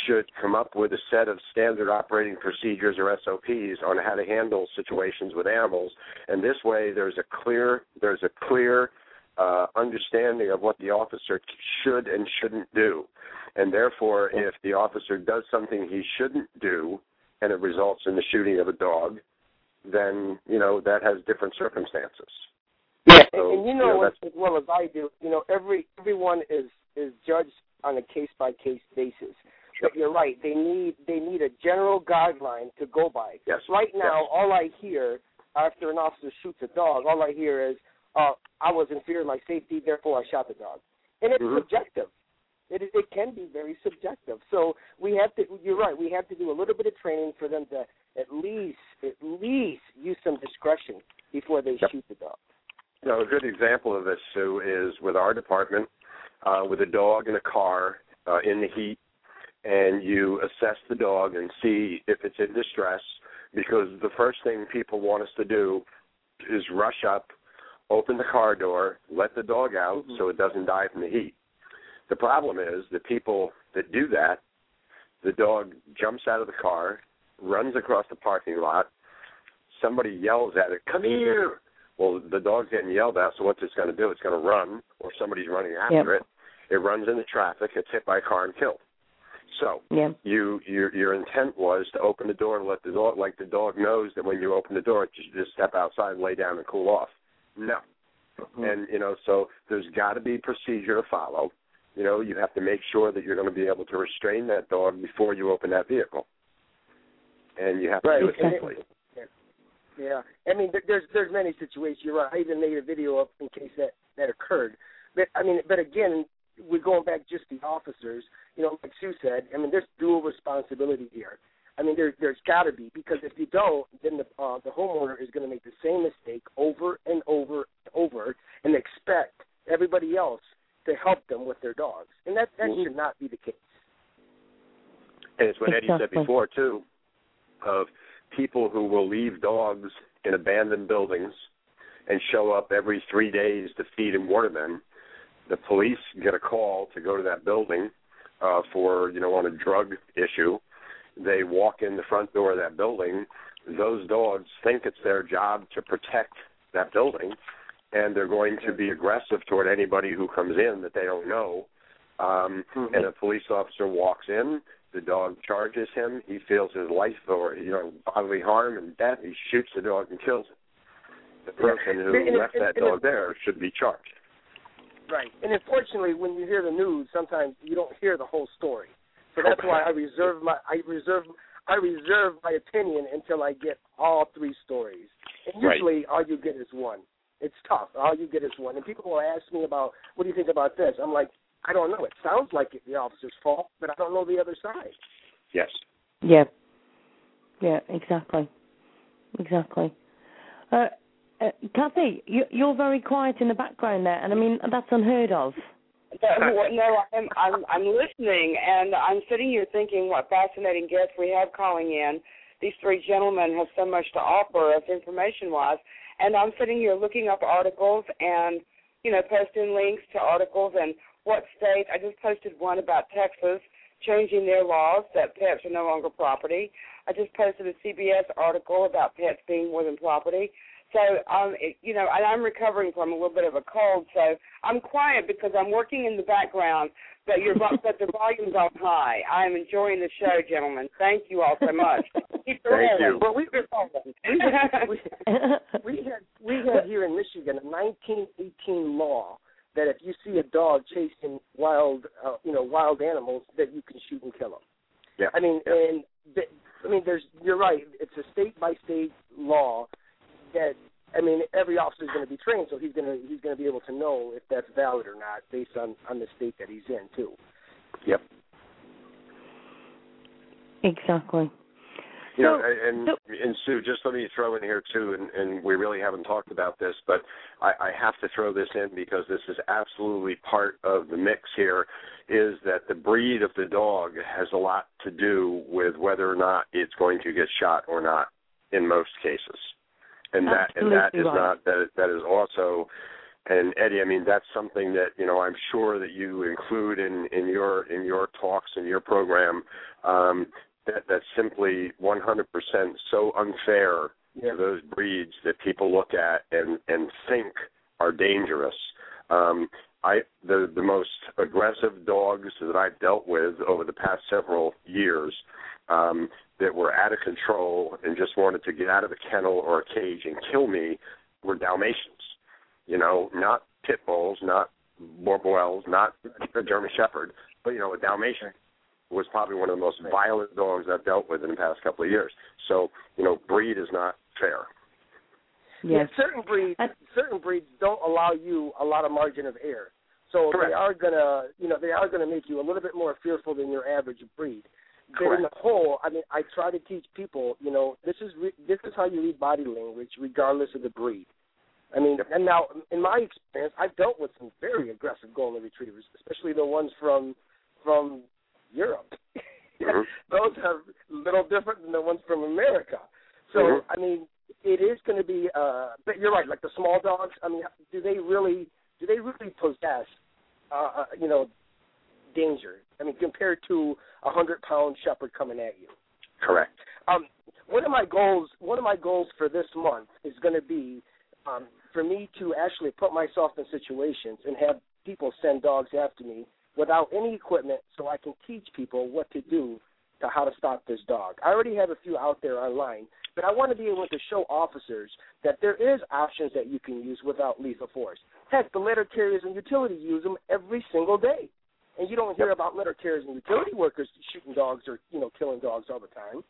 should come up with a set of standard operating procedures or SOPs on how to handle situations with animals and this way there's a clear there's a clear uh, understanding of what the officer should and shouldn't do and therefore if the officer does something he shouldn't do and it results in the shooting of a dog then you know that has different circumstances Yeah, So, and, and you you know, know, as, well as I do, you know, every everyone is is judged on a case by case basis. But you're right; they need they need a general guideline to go by. Yes. Right now, Yes. all I hear after an officer shoots a dog, all I hear is, uh, "I was in fear of my safety, therefore I shot the dog," and it's Mhm. subjective. It it can be very subjective. So we have to. You're right. We have to do a little bit of training for them to at least at least use some discretion before they Yep. shoot the dog. You know, a good example of this, Sue, is with our department, uh, with a dog in a car uh, in the heat, and you assess the dog and see if it's in distress, because the first thing people want us to do is rush up, open the car door, let the dog out Mhm. so it doesn't die from the heat. The problem is the people that do that, the dog jumps out of the car, runs across the parking lot, somebody yells at it, "Come here!" Well, the dog's getting yelled at, so what's it's going to do? It's going to run, or somebody's running after it. It runs into traffic, it's hit by a car and killed. So Yeah. you your your intent was to open the door and let the dog like the dog knows that when you open the door, you should just step outside and lay down and cool off. No, mm-hmm. and you know so there's got to be procedure to follow. You know you have to make sure that you're going to be able to restrain that dog before you open that vehicle, and you have to Right. do it Exactly. safely. Yeah, I mean, there's there's many situations. You're right. I even made a video up in case that that occurred. But I mean, but again, we're going back just the officers. You know, like Sue said. I mean, there's dual responsibility here. I mean, there there's got to be because if you don't, then the uh, the homeowner is going to make the same mistake over and over and over and expect everybody else to help them with their dogs, and that that Mhm. should not be the case. And it's what Eddie said before too, of people who will leave dogs in abandoned buildings and show up every three days to feed and water them. The police get a call to go to that building uh, for you know on a drug issue. They walk in the front door of that building. Those dogs think it's their job to protect that building, and they're going to be aggressive toward anybody who comes in that they don't know. Um, Mhm. And a police officer walks in, the dog charges him. He feels his life or you know bodily harm and death. He shoots the dog and kills it. The person who And left and- that and it- dog there should be charged. Right. And unfortunately, when you hear the news, sometimes you don't hear the whole story. So that's why I reserve my I reserve I reserve my opinion until I get all three stories. And Right. usually, all you get is one. It's tough. All you get is one. And people will ask me about what do you think about this. I'm like, I don't know. It sounds like it's the officer's fault, but I don't know the other side. Yes. Yeah. Yeah, exactly. Exactly. Uh, uh, Kathy, you, you're very quiet in the background there, and I mean that's unheard of. No, no, I'm I'm I'm listening, and I'm sitting here thinking what fascinating guests we have calling in. These three gentlemen have so much to offer us information-wise, and I'm sitting here looking up articles and you know posting links to articles and what state. I just posted one about Texas changing their laws that pets are no longer property. I just posted a CBS article about pets being more than property. So, um, it, you know, and I'm recovering from a little bit of a cold, so I'm quiet because I'm working in the background, but your but the volume's on high. I'm enjoying the show, gentlemen. Thank you all so much. Keep Thank you. Well, we, we, we had we had here in Michigan a 1918 law that if you see a dog chasing wild, uh, you know, wild animals, that you can shoot and kill them. Yeah. I mean, yeah. and the, I mean, there's you're right. It's a state by state law that I mean, every officer is going to be trained, so he's going to he's going to be able to know if that's valid or not based on on the state that he's in too. Yep. Exactly. You know, and and Sue, just let me throw in here too, and, and we really haven't talked about this, but I, I have to throw this in because this is absolutely part of the mix here. Is that the breed of the dog has a lot to do with whether or not it's going to get shot or not in most cases, and that Absolutely and that is right. not that that is also and Eddie, I mean that's something that you know I'm sure that you include in in your in your talks and your program. Um, that that's simply 100% so unfair Yeah. to those breeds that people look at and and think are dangerous. Um, I the the most aggressive dogs that I've dealt with over the past several years um, that were out of control and just wanted to get out of a kennel or a cage and kill me were Dalmatians. You know, not pit bulls, not Boerboels, not a German Shepherd, but you know, a Dalmatian was probably one of the most violent dogs I've dealt with in the past couple of years. So, you know, breed is not fair. Yeah, Yes. certain breeds certain breeds don't allow you a lot of margin of error. So Correct. they are gonna you know, they are gonna make you a little bit more fearful than your average breed. But in the whole, I mean, I try to teach people, you know, this is re- this is how you read body language, regardless of the breed. I mean, Yep. and now in my experience, I've dealt with some very aggressive golden retrievers, especially the ones from from Europe. Mhm. Those are a little different than the ones from America. So Mhm. I mean, it is going to be. uh But you're right. Like the small dogs. I mean, do they really do they really possess, uh, uh you know, danger? I mean, compared to a hundred pound shepherd coming at you. Correct. Um, one of my goals, one of my goals for this month is going to be um, for me to actually put myself in situations and have people send dogs after me without any equipment, so I can teach people what to do to how to stop this dog. I already have a few out there online, but I want to be able to show officers that there is options that you can use without lethal force. Heck, the letter carriers and utility use them every single day. And you don't hear about letter carriers and utility workers shooting dogs or you know killing dogs all the time.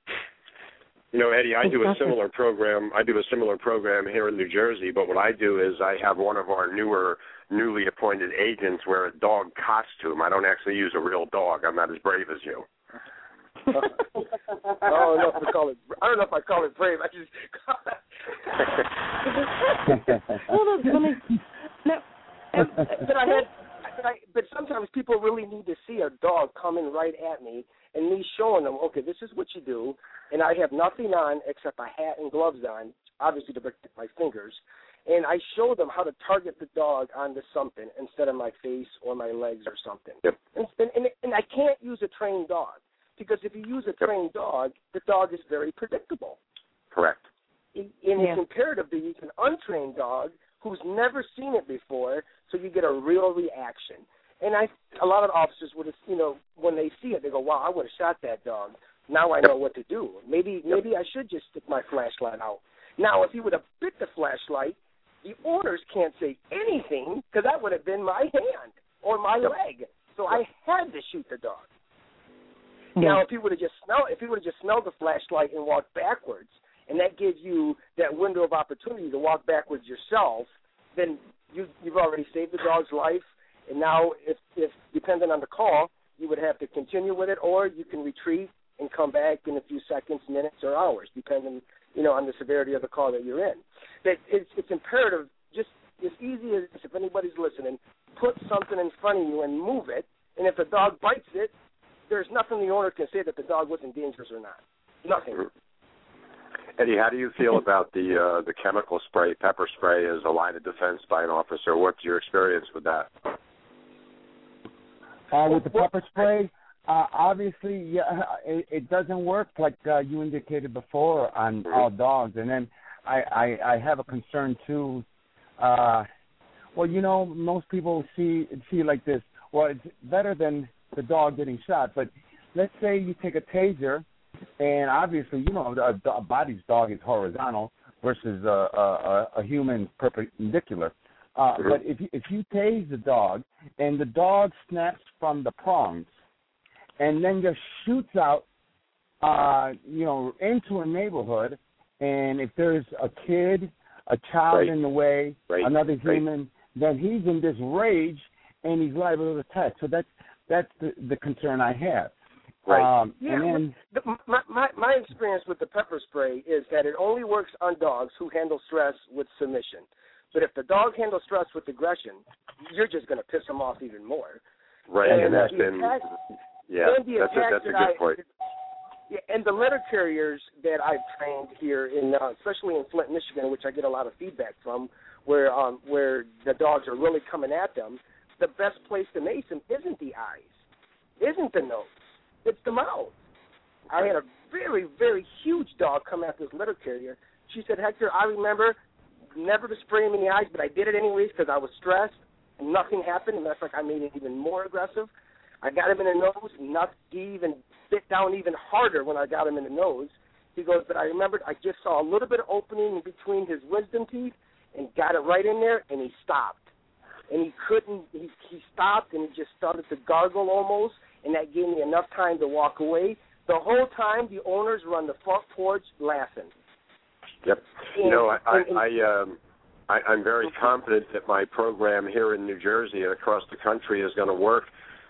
You know, Eddie, I do a similar program. I do a similar program here in New Jersey, but what I do is I have one of our newer, newly appointed agents wear a dog costume. I don't actually use a real dog. I'm not as brave as you. I don't know if I call it. I don't know if I call it brave. I just. oh, that's funny. No. But I had. But, I, but sometimes people really need to see a dog coming right at me, and me showing them, okay, this is what you do, and I have nothing on except a hat and gloves on, obviously to protect my fingers, and I show them how to target the dog onto something instead of my face or my legs or something. Yep. And, and, and, and I can't use a trained dog because if you use a trained dog, the dog is very predictable. Correct. And Yeah. it's imperative that you use an untrained dog who's never seen it before, so you get a real reaction. And I, a lot of officers would have, you know, when they see it, they go, "Wow, I would have shot that dog." Now I know what to do. Maybe, maybe I should just stick my flashlight out. Now, if he would have bit the flashlight, the owners can't say anything because that would have been my hand or my leg. So I had to shoot the dog. Now, if he would have just smelled, if he would have just smelled the flashlight and walked backwards, and that gives you that window of opportunity to walk backwards yourself, then you you've already saved the dog's life. And now, if if depending on the call, you would have to continue with it, or you can retreat and come back in a few seconds, minutes, or hours, depending you know on the severity of the call that you're in. That it's it's imperative. Just as easy as if anybody's listening, put something in front of you and move it. And if the dog bites it, there's nothing the owner can say that the dog wasn't dangerous or not. Nothing. Eddie, how do you feel about the uh, the chemical spray, pepper spray, as a line of defense by an officer? What's your experience with that? Uh, with the pepper spray, uh, obviously, yeah, it, it doesn't work like uh, you indicated before on all dogs. And then I, I I have a concern too. Uh, well, you know, most people see see like this. Well, it's better than the dog getting shot, but let's say you take a taser, and obviously, you know, a, a body's dog is horizontal versus a, a, a human perpendicular. Uh. But if you, if you tase the dog and the dog snaps from the prongs, and then just shoots out, uh, you know, into a neighborhood, and if there's a kid, a child Right. in the way, Right. another Right. human, then he's in this rage and he's liable to attack. So that's that's the, the concern I have. Right. Um, Yeah, and then The, my, my my experience with the pepper spray is that it only works on dogs who handle stress with submission. But if the dog handles stress with aggression, you're just going to piss them off even more. Right, And and that's the been yeah, and that's a that's a good I- point. Yeah, and the letter carriers that I've trained here in, uh, especially in Flint, Michigan, which I get a lot of feedback from, where um, where the dogs are really coming at them. The best place to mace them isn't the eyes, isn't the nose, it's the mouth. I had a very very huge dog come at this letter carrier. She said, Hector, I remember never to spray him in the eyes, but I did it anyways because I was stressed. and Nothing happened, and that's like I made it even more aggressive. I got him in the nose, and not he even bit down even harder when I got him in the nose. He goes, but I remembered I just saw a little bit of opening in between his wisdom teeth and got it right in there, and he stopped. And he couldn't. He he stopped and he just started to gargle almost, and that gave me enough time to walk away. The whole time, the owners were on the front porch laughing. Yep. You know, I and- I, I um I, I'm very confident that my program here in New Jersey and across the country is going to work.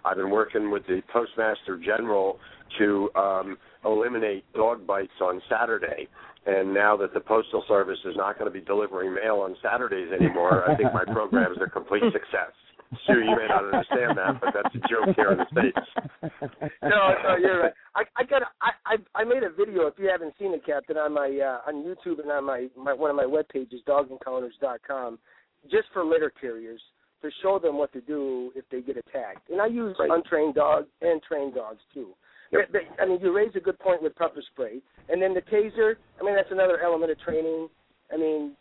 I've been working with the Postmaster General to um, eliminate dog bites on Saturday. And now that the Postal Service is not going to be delivering mail on Saturdays anymore, I think my programs is a complete success. Sue, you may not understand that, but that's a joke here in the States. no, no, you're right. I I got I I I made a video if you haven't seen it, Captain, on my uh, on YouTube and on my, my one of my web pages, dogencounters.com, just for litter carriers to show them what to do if they get attacked. And I use Right. untrained dogs and trained dogs too. Yep. I mean, you raise a good point with pepper spray, and then the taser. I mean, that's another element of training. I mean,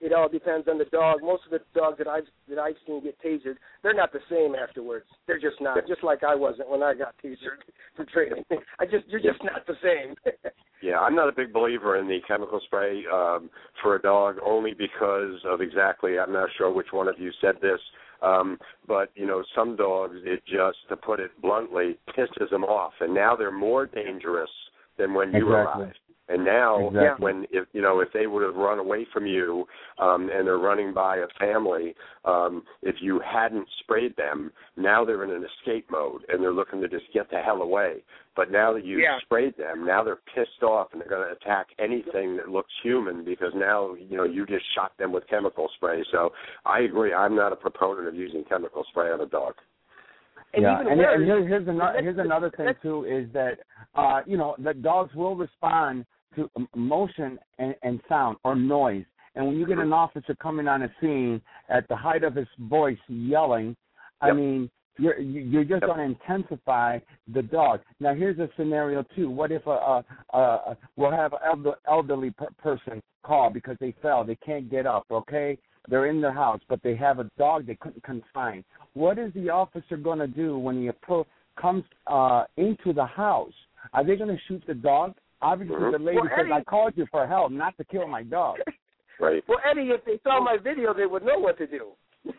it it all depends on the dog. Most of the dogs that I've that I've seen get tasered, they're not the same afterwards. They're just not. Just like I wasn't when I got tasered for training. I just you're just not the same. Yeah, I'm not a big believer in the chemical spray um, for a dog only because of exactly. I'm not sure which one of you said this, um, but you know, some dogs it just, to put it bluntly, pisses them off, and now they're more dangerous than when you Exactly. arrived. And now, Exactly. when if you know if they would have run away from you, um, and they're running by a family, um, if you hadn't sprayed them, now they're in an escape mode and they're looking to just get the hell away. But now that you've Yeah. sprayed them, now they're pissed off and they're going to attack anything that looks human because now you know you just shot them with chemical spray. So I agree. I'm not a proponent of using chemical spray on a dog. And yeah, and, worse, and here, here's another here's another thing too is that uh, you know the dogs will respond to motion and, and sound or noise. And when you get an officer coming on a scene at the height of his voice yelling, I Yep. mean you're you- you're just Yep. going to intensify the dog. Now here's a scenario too. What if a, a, a, a we'll have an elder, elderly per- person call because they fell, they can't get up. Okay, they're in their house, but they have a dog they couldn't confine. What is the officer going to do when he appro- comes uh, into the house? Are they going to shoot the dog? Obviously, Mhm. the lady Well, says, Eddie- "I called you for help, not to kill my dog." Right. Well, Eddie, if they saw my video, they would know what to do.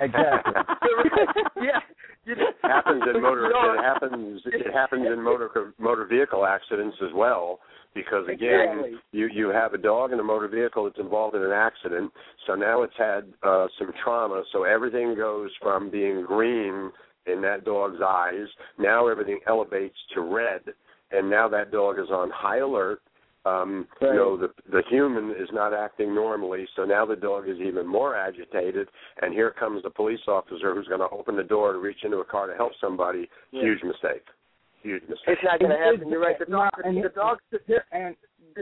Exactly. yeah. You know, It happens in motor. you It happens. It happens in motor motor vehicle accidents as well. Because again, Exactly. you you have a dog in a motor vehicle that's involved in an accident. So now it's had uh, some trauma. So everything goes from being green in that dog's eyes. Now everything elevates to red, and now that dog is on high alert. Um, Right. You know the the human is not acting normally, so now the dog is even more agitated. And here comes the police officer who's going to open the door to reach into a car to help somebody. Yeah. Huge mistake. Huge mistake. It's not going to happen. You're right. The dog, No, and the dog, Here, and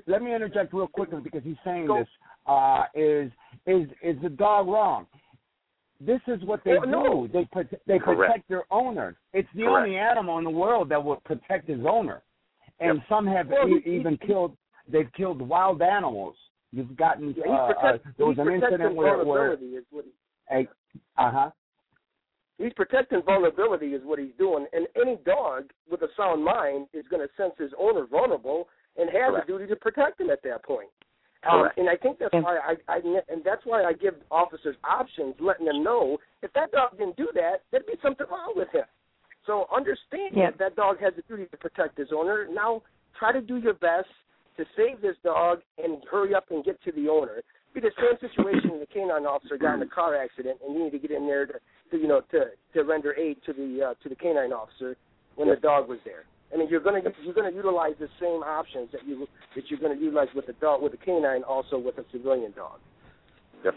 let me interject real quickly because he's saying Go. this. Uh, is is is the dog wrong? This is what they Oh, no. do. They prote- they Correct. protect their owner. It's the Correct. only animal in the world that will protect his owner. And Yep. some have Well, e- he- even he- killed. They've killed wild animals You've gotten. Yeah, uh, uh, there was an incident where, where is what he, uh huh. He's protecting vulnerability is what he's doing, and any dog with a sound mind is going to sense his owner vulnerable and has Correct. a duty to protect him at that point. Um, and I think that's why I, I and that's why I give officers options, letting them know if that dog didn't do that, there'd be something wrong with him. So understand Yeah. that that dog has a duty to protect his owner. Now try to do your best to save this dog and hurry up and get to the owner. Be the same situation as the canine officer got in a car accident, and you need to get in there to, to you know to to render aid to the uh, to the canine officer when the dog was there. I mean, you're gonna you're gonna utilize the same options that you that you're gonna utilize with a dog with a canine, also with a civilian dog. Yep.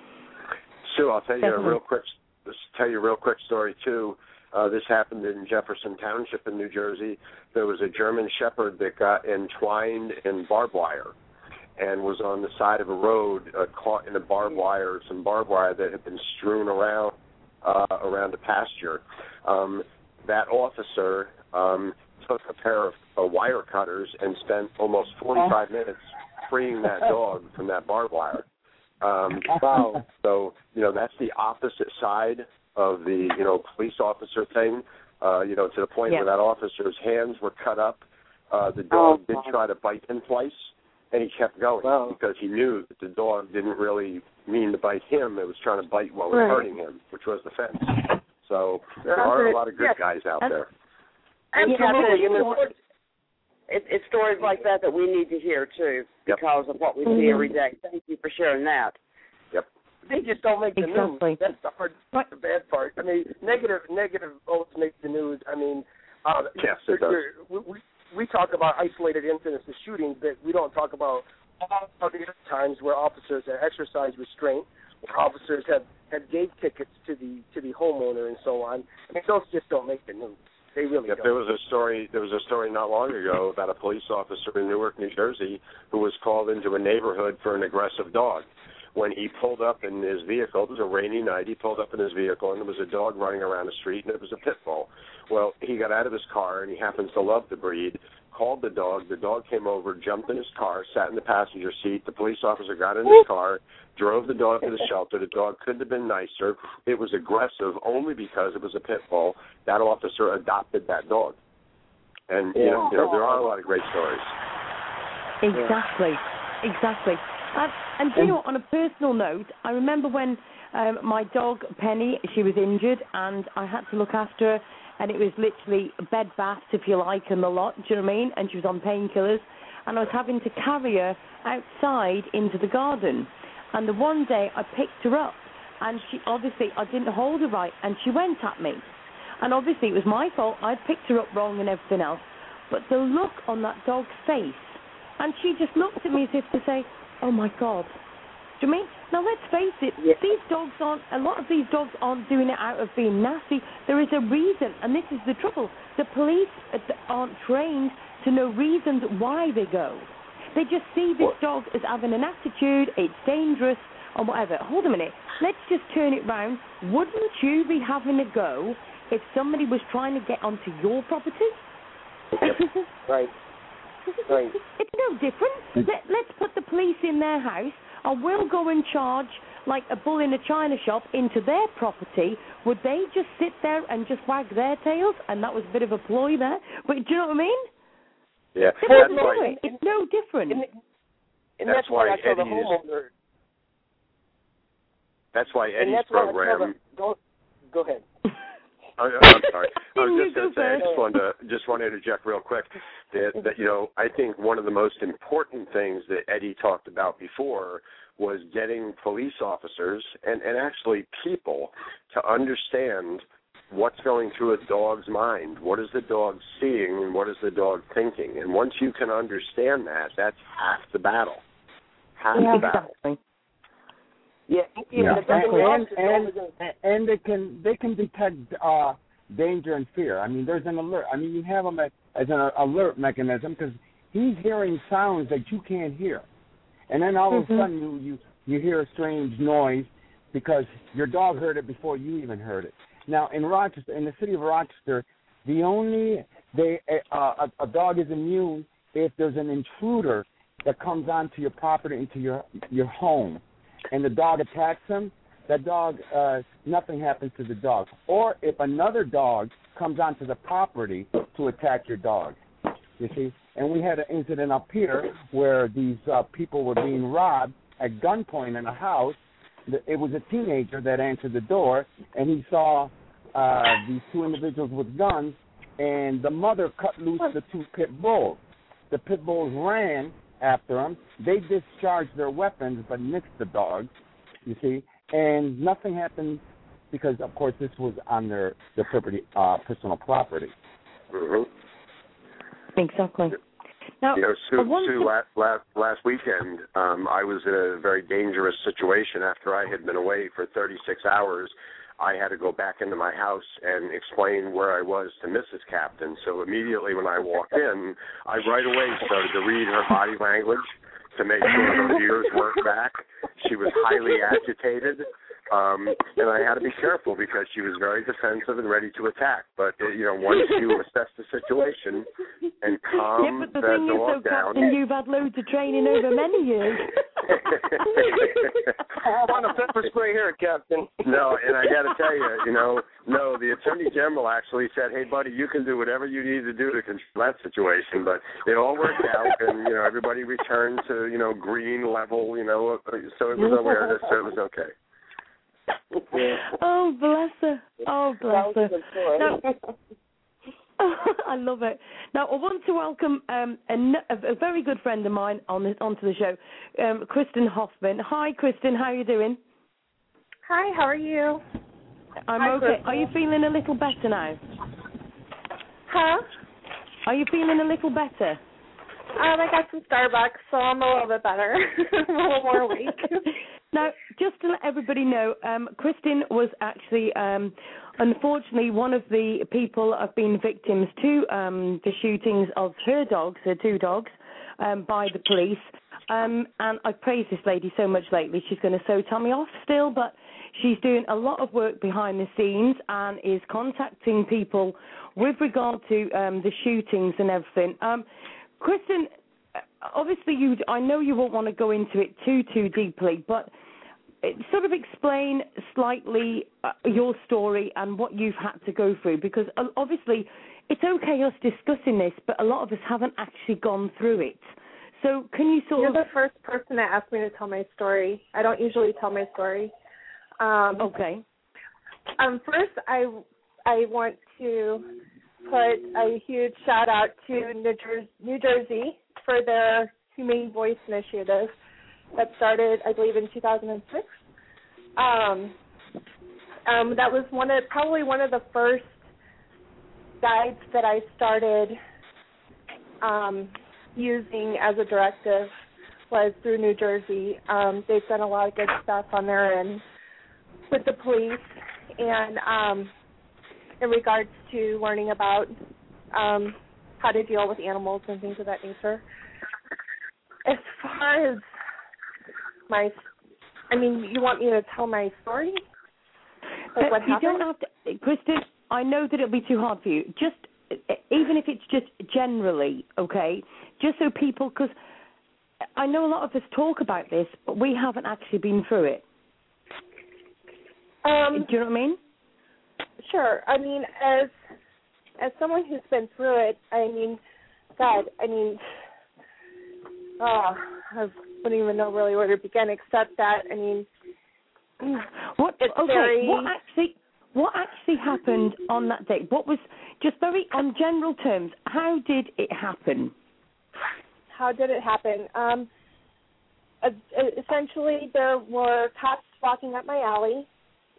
Sue, I'll tell you a real quick just tell you a real quick story too. Uh, this happened in Jefferson Township in New Jersey. There was a German Shepherd that got entwined in barbed wire and was on the side of a road uh, caught in a barbed wire, some barbed wire that had been strewn around uh, around a pasture. Um, that officer um, took a pair of uh, wire cutters and spent almost 45 minutes freeing that dog from that barbed wire. Um, Wow. so you know that's the opposite side of the you know police officer thing. Uh, you know to the point Yeah. where that officer's hands were cut up. Uh, the Oh, dog did try to bite him twice, and he kept going Wow. because he knew that the dog didn't really mean to bite him. It was trying to bite what was Right. hurting him, which was the fence. So there That's are a lot of good Yes. guys out That's- there. And Yeah, Captain, well, you know, what- it, it's stories like that that we need to hear too, Yep. because of what we see every day. Thank you for sharing that. They just don't make the Exactly. news. That's the hard, Right. the bad part. I mean, negative, negative always make the news. I mean, uh, Yes, it does. you're- We, we we talk about isolated incidents of shootings, but we don't talk about all of the other times where officers have exercised restraint, where officers have have gave tickets to the to the homeowner and so on. I mean, those just don't make the news. They really Yep, don't. there was a story. There was a story not long ago about a police officer in Newark, New Jersey, who was called into a neighborhood for an aggressive dog. When he pulled up in his vehicle, it was a rainy night. He pulled up in his vehicle, and there was a dog running around the street, and it was a pit bull. Well, he got out of his car, and he happens to love the breed. Called the dog. The dog came over, jumped in his car, sat in the passenger seat. The police officer got in his car, drove the dog to the shelter. The dog couldn't have been nicer. It was aggressive only because it was a pit bull. That officer adopted that dog. And you know, there, there are a lot of great stories. Exactly, exactly. And, and you know, on a personal note, I remember when um, my dog Penny, she was injured, and I had to look after her, and it was literally bed baths, if you like, and the lot. Do you know what I mean? And she was on painkillers, and I was having to carry her outside into the garden. And the one day I picked her up, and she obviously I didn't hold her right, and she went at me. And obviously it was my fault. I'd picked her up wrong and everything else. But the look on that dog's face, and she just looked at me as if to say, "Oh my God." Do you mean? Now let's face it. Yeah. These dogs aren't. A lot of these dogs aren't doing it out of being nasty. There is a reason, and this is the trouble. The police aren't trained to know reasons why they go. They just see this dog as having an attitude. It's dangerous or whatever. Hold a minute. Let's just turn it round. Wouldn't you be having a go if somebody was trying to get onto your property? right. Right. It's no different. Let, let's put the police in their house, and we'll go and charge like a bull in a china shop into their property. Would they just sit there and just wag their tails? And that was a bit of a ploy there. But do you know what I mean? Yeah, They that's wouldn't do it. It's no different. And, and That's that's, why, why I tell the Eddie is- That's why and Eddie's that's why I tell program. the, go, go ahead. Oh, I, I'm sorry. I You was just going to say. I just wanted to just want to interject real quick that, that you know I think one of the most important things that Eddie talked about before was getting police officers and and actually people to understand what's going through a dog's mind. What is the dog seeing and what is the dog thinking? And once you can understand that, that's half the battle. Half Yeah, the battle. exactly. Yeah, Yeah, yeah. and, the- the and, and, and they can they can detect uh, danger and fear. I mean, there's an alert. I mean, you have them as, as an alert mechanism because he's hearing sounds that you can't hear, and then all of Mhm. a sudden you you you hear a strange noise because your dog heard it before you even heard it. Now in Rochester, in the city of Rochester, the only they uh, a, a dog is immune if there's an intruder that comes onto your property into your your home, and the dog attacks him, that dog uh, nothing happens to the dog. Or if another dog comes onto the property to attack your dog, you see. And we had an incident up here where these uh, people were being robbed at gunpoint in a house. It was a teenager that answered the door, and he saw uh, these two individuals with guns, and the mother cut loose the two pit bulls. The pit bulls ran after them. They discharged their weapons, but missed the dog. You see, and nothing happened because, of course, this was on their their property, uh, personal property. Mm-hmm. Exactly. Now, you know, Sue, Sue to... last, last last weekend, um, I was in a very dangerous situation after I had been away for 36 hours. I had to go back into my house and explain where I was to Mrs. Captain. So immediately when I walked in, I right away started to read her body language to make sure her ears weren't back. She was highly agitated. Um, and I had to be careful because she was very defensive and ready to attack. But uh, you know, once you assess the situation and calm yeah, but the that thing dog is, though, down, Captain, you've had loads of training over many years. I want a pepper spray here, Captain. no, and I got to tell you, you know, no, the attorney general actually said, "Hey, buddy, you can do whatever you need to do to control that situation." But it all worked out, and you know, everybody returned to you know green level, you know, so it was awareness, so it was okay. oh, bless her. Oh, bless her. Now, I love it. Now, I want to welcome um, a, a, very good friend of mine on the, onto the show, um, Kristin Hoffmann. Hi, Kristin. How are you doing? Hi. How are you? I'm Hi, okay. Are you feeling a little better now? Huh? Are you feeling a little better? Um, I got some Starbucks, so I'm a little bit better. I'm a little more awake. now, just to let everybody know, um, Kristin was actually, um, unfortunately, one of the people have been victims to um, the shootings of her dogs, her two dogs, um, by the police. Um, and I praise this lady so much lately. She's going to sew Tommy off still, but she's doing a lot of work behind the scenes and is contacting people with regard to um, the shootings and everything. Um, Kristin, obviously, you. I know you won't want to go into it too too deeply, but sort of explain slightly uh, your story and what you've had to go through, because uh, obviously, it's okay us discussing this, but a lot of us haven't actually gone through it. So, can you sort You're of? the first person that asked me to tell my story. I don't usually tell my story. Um, okay. Um, first, I I want to put a huge shout out to New Jersey, New Jersey for their Humane Voice initiative that started, I believe, in 2006. Um, um, that was one of probably one of the first guides that I started um, using as a directive was through New Jersey. Um, they've done a lot of good stuff on their end with the police and um, in regards to learning about um, how to deal with animals and things of that nature. As far as my, I mean, you want me to tell my story? Like what you happened? don't have to, Kristin. I know that it'll be too hard for you. Just even if it's just generally, okay, just so people, because I know a lot of us talk about this, but we haven't actually been through it. Um, Do you know what I mean? Sure. I mean, as as someone who's been through it, I mean, God, I mean, oh, I wouldn't even know really where to begin, except that I mean, what? okay, very. what actually? What actually happened on that day? What was just very on general terms? How did it happen? How did it happen? Um, essentially, there were cops walking up my alley,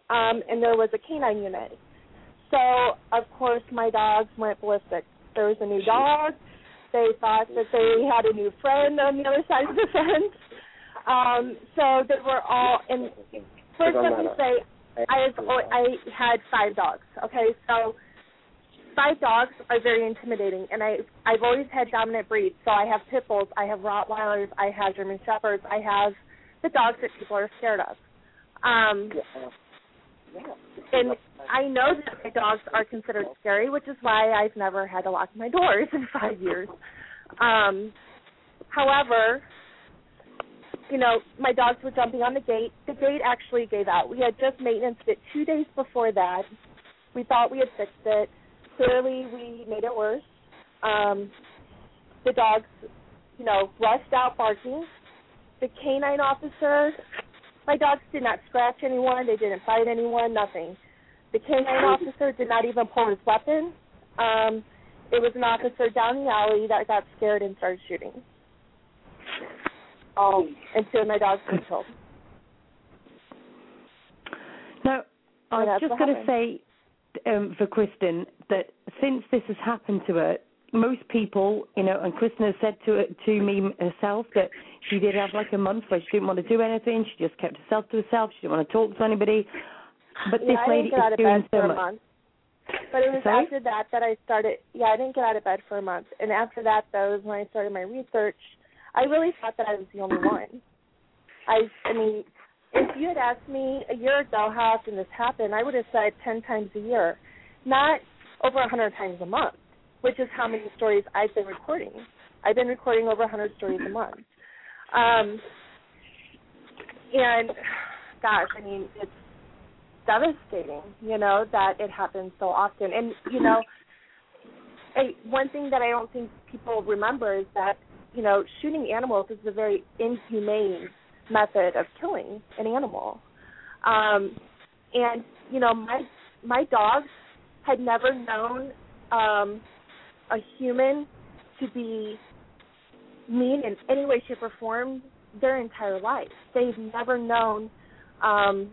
um, and there was a canine unit. So, of course, my dogs went ballistic. There was a new dog. They thought that they had a new friend on the other side of the fence. Um, so they were all. And first, let me say, I have, I had five dogs. Okay, so five dogs are very intimidating, and I I've always had dominant breeds. So I have pit bulls, I have Rottweilers, I have German shepherds, I have the dogs that people are scared of. Um, and I know that my dogs are considered scary, which is why I've never had to lock my doors in five years. Um, However, you know, my dogs were jumping on the gate. The gate actually gave out. We had just maintenance it two days before that. We thought we had fixed it. Clearly, we made it worse. Um, the dogs, you know, rushed out barking. The canine officer, my dogs did not scratch anyone. They didn't bite anyone. Nothing. The canine officer did not even pull his weapon. Um, it was an officer down the alley that got scared and started shooting. Um, of my dogs killed. Now, I was just going to say um, for Kristin that since this has happened to her, most people, you know, and Kristin has said to to me herself that she did have like a month where she didn't want to do anything. She just kept herself to herself. She didn't want to talk to anybody. But yeah, this I lady didn't get out is of doing bed so for a much. month. But it was Sorry? after that that I started. Yeah, I didn't get out of bed for a month, and after that, though, is when I started my research. I really thought that I was the only one. I, I mean, if you had asked me a year ago how often this happened, I would have said ten times a year, not over a hundred times a month, which is how many stories I've been recording. I've been recording over a hundred stories a month. Um, and gosh, I mean, it's devastating, you know, that it happens so often. And you know, I, one thing that I don't think people remember is that you know, shooting animals is a very inhumane method of killing an animal. Um, and you know, my my dogs had never known um, a human to be mean in any way, shape, or form their entire life. They've never known um,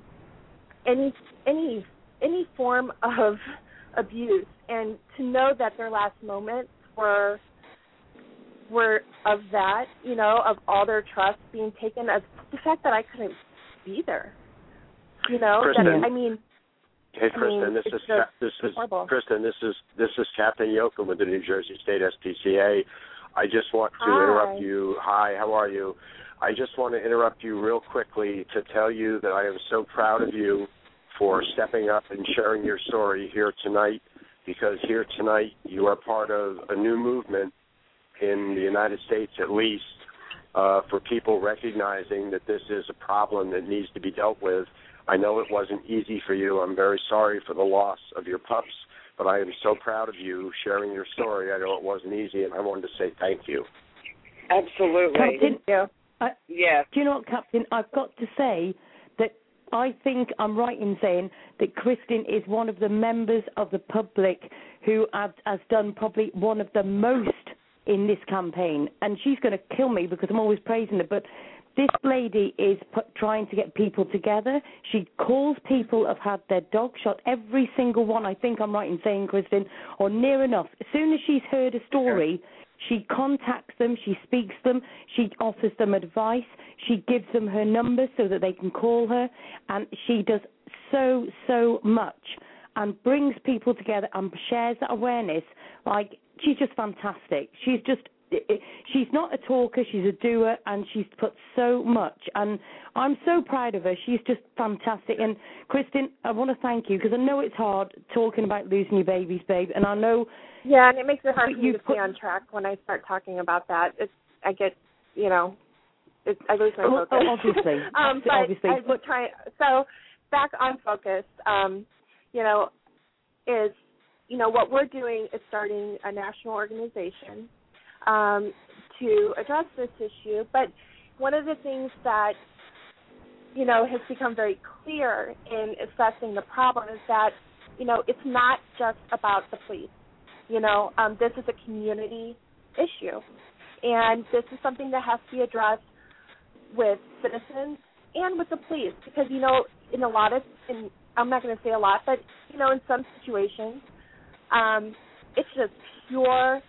any any any form of abuse, and to know that their last moments were were of that, you know, of all their trust being taken, as the fact that I couldn't be there, you know, Kristin. that I mean, Hey, I Kristin, mean, this is just this is horrible. Kristin. This is this is Captain Yoakum with the New Jersey State SPCA. I just want to Hi. interrupt you. Hi, how are you? I just want to interrupt you real quickly to tell you that I am so proud of you for stepping up and sharing your story here tonight. Because here tonight you are part of a new movement in the United States, at least, uh, for people recognizing that this is a problem that needs to be dealt with. I know it wasn't easy for you. I'm very sorry for the loss of your pups, but I am so proud of you sharing your story. I know it wasn't easy, and I wanted to say thank you. Absolutely. Captain, yeah. I, Yeah. do you know what, Captain? I've got to say that I think I'm right in saying that Kristin is one of the members of the public who have, has done probably one of the most in this campaign. And she's going to kill me because I'm always praising her. But this lady is put, trying to get people together. She calls people who have had their dog shot. Every single one. I think I'm right in saying, Kristin, or near enough. As soon as she's heard a story. She contacts them, she speaks them, she offers them advice, she gives them her number so that they can call her, and she does so, so much and brings people together and shares that awareness. Like, she's just fantastic. She's just, she's not a talker, she's a doer, and she's put so much. And I'm so proud of her. She's just fantastic. And, Kristin, I want to thank you because I know it's hard talking about losing your babies, babe, and I know Yeah, and it makes it hard for me you to put- stay on track when I start talking about that. It's I get you know, it's I lose my Oh, focus. oh, obviously. um, but Obviously. I would try. So back on focus. Um, you know, is you know what we're doing is starting a national organization um, to address this issue. But one of the things that you know has become very clear in assessing the problem is that you know it's not just about the police. You know, um, this is a community issue, and this is something that has to be addressed with citizens and with the police because you know in a lot of in I'm not going to say a lot, but you know in some situations um, it's just pure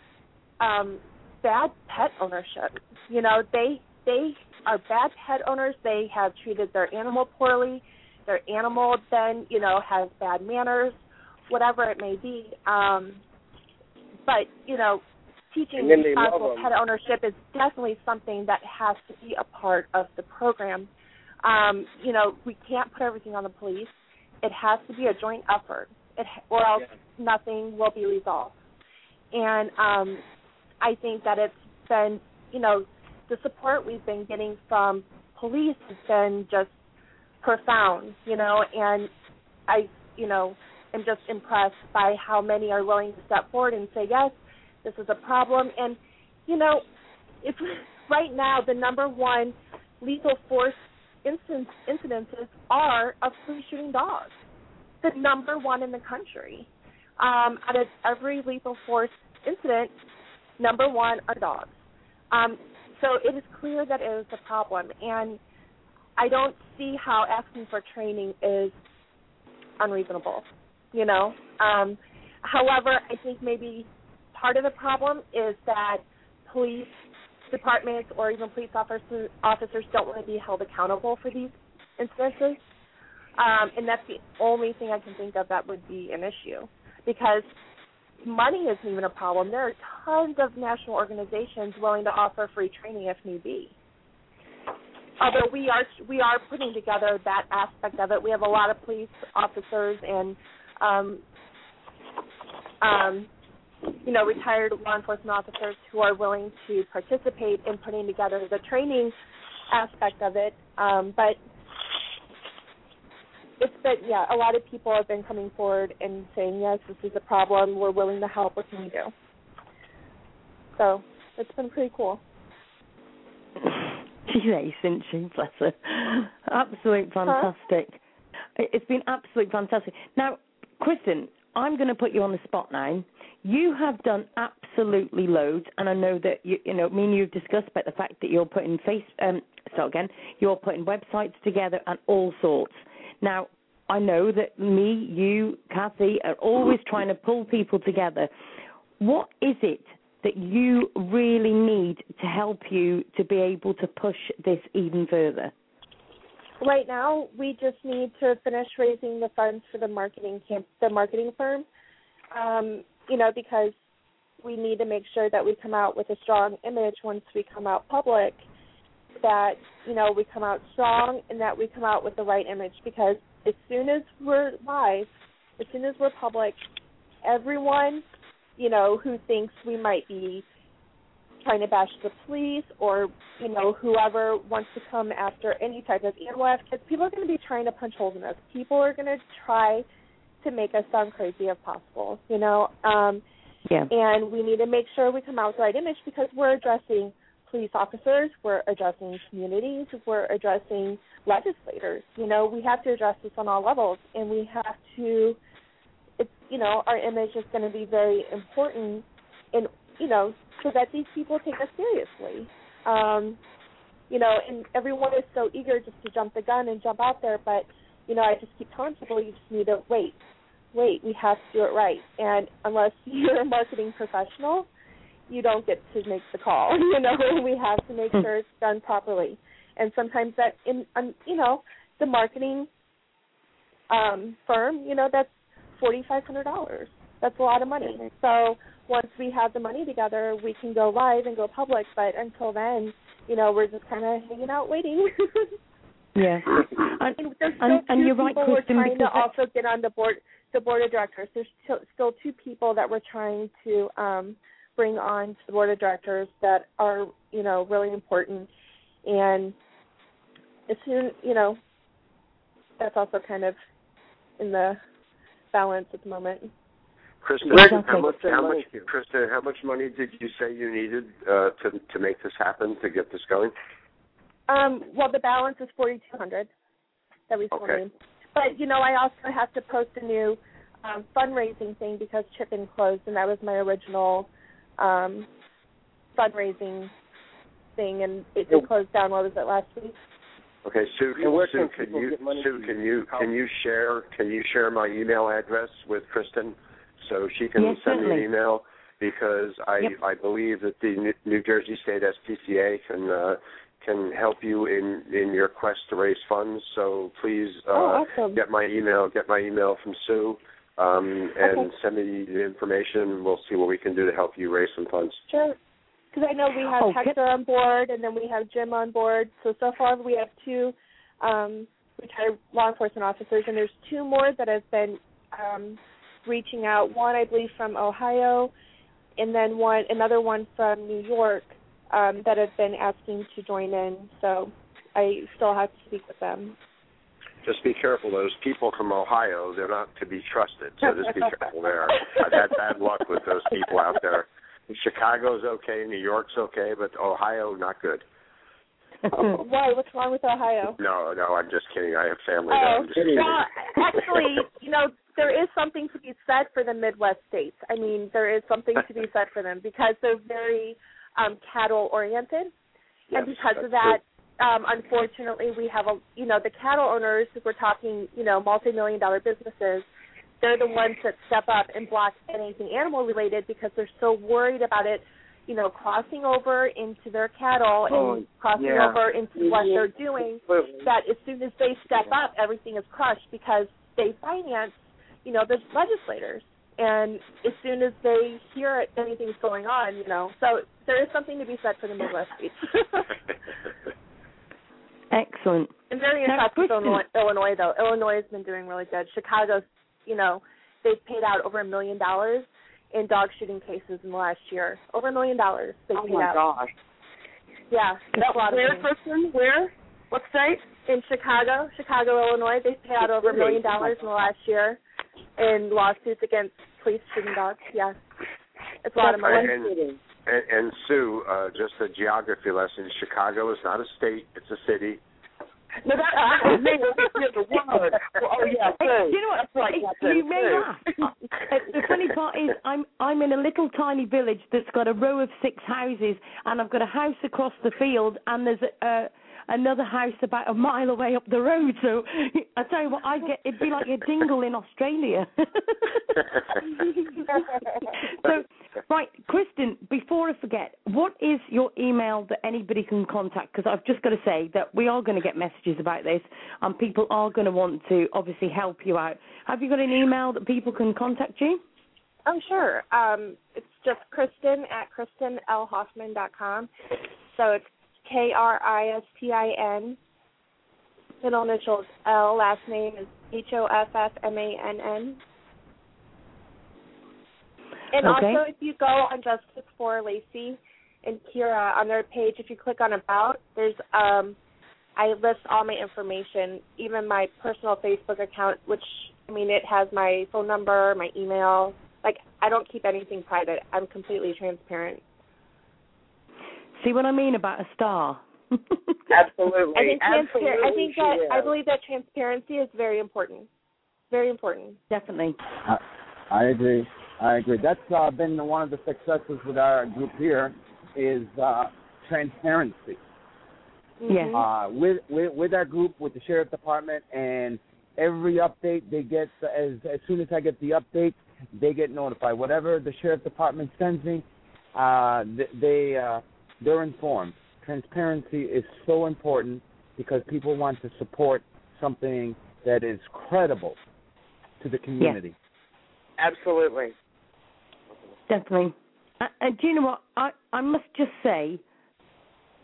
um, bad pet ownership. You know they they are bad pet owners. They have treated their animal poorly. Their animal then you know has bad manners, whatever it may be. Um, but you know teaching And then they love responsible pet ownership is definitely something that has to be a part of the program. Um, you know, we can't put everything on the police. It has to be a joint effort, it, or else nothing will be resolved. And um, I think that it's been, you know, the support we've been getting from police has been just profound, you know, and I, you know, am just impressed by how many are willing to step forward and say, yes, this is a problem. And, you know, if right now the number one lethal force incidents, incidences are of police shooting dogs, the number one in the country. Um, out of every lethal force incident, number one are dogs. Um, so it is clear that it is a problem, and I don't see how asking for training is unreasonable. You know, um, however, I think maybe part of the problem is that police departments or even police officers officers don't want to be held accountable for these instances, um, and that's the only thing I can think of that would be an issue because money isn't even a problem. There are tons of national organizations willing to offer free training if need be. Although we are we are putting together that aspect of it. We have a lot of police officers and um, um, you know retired law enforcement officers who are willing to participate in putting together the training aspect of it. Um, but it's been yeah, a lot of people have been coming forward and saying yes, this is a problem. We're willing to help. What can we do? So it's been pretty cool. She's ace, isn't she? Bless her. Absolute fantastic. Huh? It's been absolutely fantastic. Now, Kristin, I'm going to put you on the spot now. You have done absolutely loads, and I know that you, you know, me and you've discussed about the fact that you're putting face, um, start again, you're putting websites together and all sorts. Now, I know that me, you, Kathy are always trying to pull people together. What is it that you really need to help you to be able to push this even further? Right now, we just need to finish raising the funds for the marketing camp, the marketing firm. Um, you know, because we need to make sure that we come out with a strong image once we come out public that you know we come out strong and that we come out with the right image because as soon as we're live, as soon as we're public, everyone you know who thinks we might be trying to bash the police or you know whoever wants to come after any type of animal advocates, people are going to be trying to punch holes in us. People are going to try to make us sound crazy if possible. You know, um, yeah. and we need to make sure we come out with the right image because we're addressing police officers, we're addressing communities, we're addressing legislators. You know, we have to address this on all levels, and we have to. It's you know, our image is going to be very important, in you know, so that these people take us seriously. Um, you know, and everyone is so eager just to jump the gun and jump out there, but you know, I just keep telling people you just need to wait, wait. We have to do it right, and unless you're a marketing professional you don't get to make the call. You know, we have to make sure it's done properly. And sometimes that in um, you know, the marketing um firm, you know, that's forty five hundred dollars. That's a lot of money. So once we have the money together, we can go live and go public. But until then, you know, we're just kind of hanging out waiting. yeah, and, there's still and, and you're right, Kristin. we're trying to also get on the board, the board of directors. There's still, still two people that we're trying to um bring on to the board of directors that are you know really important and as soon you know that's also kind of in the balance at the moment Krista, Exactly. how much, Send how money much, to. Kristin, how much money did you say you needed uh, to to make this happen to get this going? um well the balance is forty two hundred that we still Okay. need but you know i also have to post a new um fundraising thing because ChipIn closed and that was my original um fundraising thing and it did close down what was it last week Okay, Sue, And where Sue, can can you Sue, to can you can you share can you share my email address with Kristin so she can Yes, send me certainly. an email because I Yep. I believe that the New- New Jersey State SPCA can uh, can help you in in your quest to raise funds. So please uh, oh awesome get my email get my email from Sue um, and Okay. send me the information. And we'll see what we can do to help you raise some funds. Sure. Because I know we have Oh, Hector on board, and then we have Jim on board. So so far we have two um, retired law enforcement officers, and there's two more that have been um, reaching out. One, I believe, from Ohio, and then one another one from New York um, that have been asking to join in. So I still have to speak with them. Just be careful. Those people from Ohio, they're not to be trusted. So just be careful there. I've had bad luck with those people out there. Chicago's okay, New York's okay, but Ohio not good. Why? What's wrong with Ohio? No, no, I'm just kidding. I have family Oh, there. I'm just well, actually, you know, there is something to be said for the Midwest states. I mean, there is something to be said for them because they're very um cattle oriented, Yes, and because of that, um, unfortunately, we have a you know the cattle owners. If we're talking, you know, multi-million dollar businesses, they're the ones that step up and block anything animal related because they're so worried about it, you know, crossing over into their cattle Oh, and crossing yeah. over into what Mhm. they're doing. That as soon as they step up, everything is crushed because they finance, you know, the legislators. And as soon as they hear it, anything's going on, you know. So there is something to be said for the Midwest. Excellent. I'm very Now, impressed with Kristin- Illinois, Illinois, though. Illinois has been doing really good. Chicago's, you know, they've paid out over a million dollars in dog shooting cases in the last year. Over a million dollars they Oh paid my out. gosh. Yeah, that's a lot of Where, money. Kristin? Where? What state? In Chicago, Chicago, Illinois, they've paid out over a million dollars in the last year in lawsuits against police shooting dogs. Yeah, it's a lot of money. And, and, and Sue, uh, just a geography lesson. Chicago is not a state; it's a city. No, that, that was me. That's the word. Oh yeah, Hey, you know what? That's right. Hey, you may too. laugh. The funny part is, I'm I'm in a little tiny village that's got a row of six houses, and I've got a house across the field, and there's a, uh, another house about a mile away up the road. So I tell you what, I get it'd be like a dingle in Australia. so, right, Kristin, before I forget, what is your email that anybody can contact? Because I've just got to say that we are going to get messages about this, and people are going to want to obviously help you out. Have you got an email that people can contact you? Oh, sure. Um, it's just Kristin at KristinLHoffmann.com. So it's K R I S T I N. Middle initials L. Last name is H O F F M A N N. And Okay. also, if you go on Justice for Lacey and Kira on their page, if you click on About, there's um, I list all my information, even my personal Facebook account, which I mean it has my phone number, my email. Like I don't keep anything private. I'm completely transparent. See what I mean about a star? Absolutely. I think transpar- Absolutely I think she that is. I believe that transparency is very important. Very important. Definitely. I, I agree. I agree. That's uh, been one of the successes with our group here is uh, transparency. Yes. Mhm. Uh, with, with with our group, with the sheriff department, and every update they get as as soon as I get the update, they get notified. Whatever the sheriff department sends me, uh, th- they uh, they're informed. Transparency is so important because people want to support something that is credible to the community. Absolutely. Definitely. Uh, uh, do you know what? I, I must just say,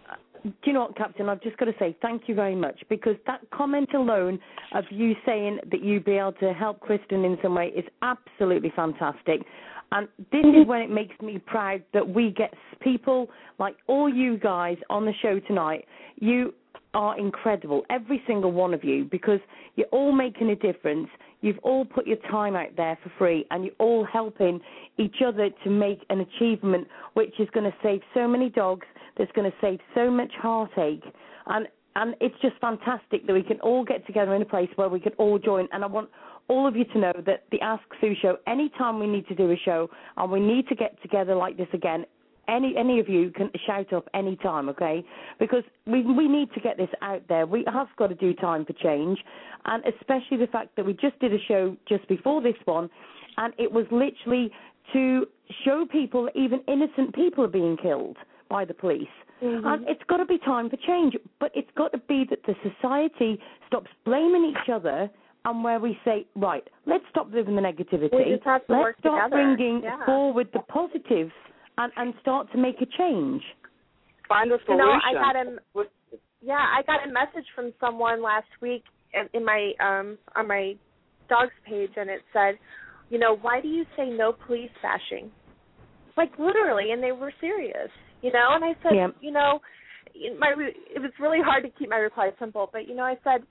uh, do you know what, Captain? I've just got to say thank you very much because that comment alone of you saying that you'd be able to help Kristin in some way is absolutely fantastic. And this is when it makes me proud that we get people like all you guys on the show tonight. You are incredible, every single one of you, because you're all making a difference. You've all put your time out there for free, and you're all helping each other to make an achievement which is going to save so many dogs, that's going to save so much heartache. And and it's just fantastic that we can all get together in a place where we can all join. And I want all of you to know that the Ask Sue show, anytime we need to do a show and we need to get together like this again, any any of you can shout up any time, okay? Because we we need to get this out there. We have got to do time for change, and especially the fact that we just did a show just before this one, and it was literally to show people that even innocent people are being killed by the police. Mm-hmm. And it's got to be time for change, but it's got to be that the society stops blaming each other and where we say, right, let's stop living the negativity. We just have to let's start together. bringing Yeah. forward the positives and, and start to make a change. Find a You solution. know, I got a yeah, I got a message from someone last week in, in my um on my dog's page, and it said, you know, why do you say no police bashing? Like literally, and they were serious. You know, and I said, Yeah. you know, my re- it was really hard to keep my reply simple, but you know, I said,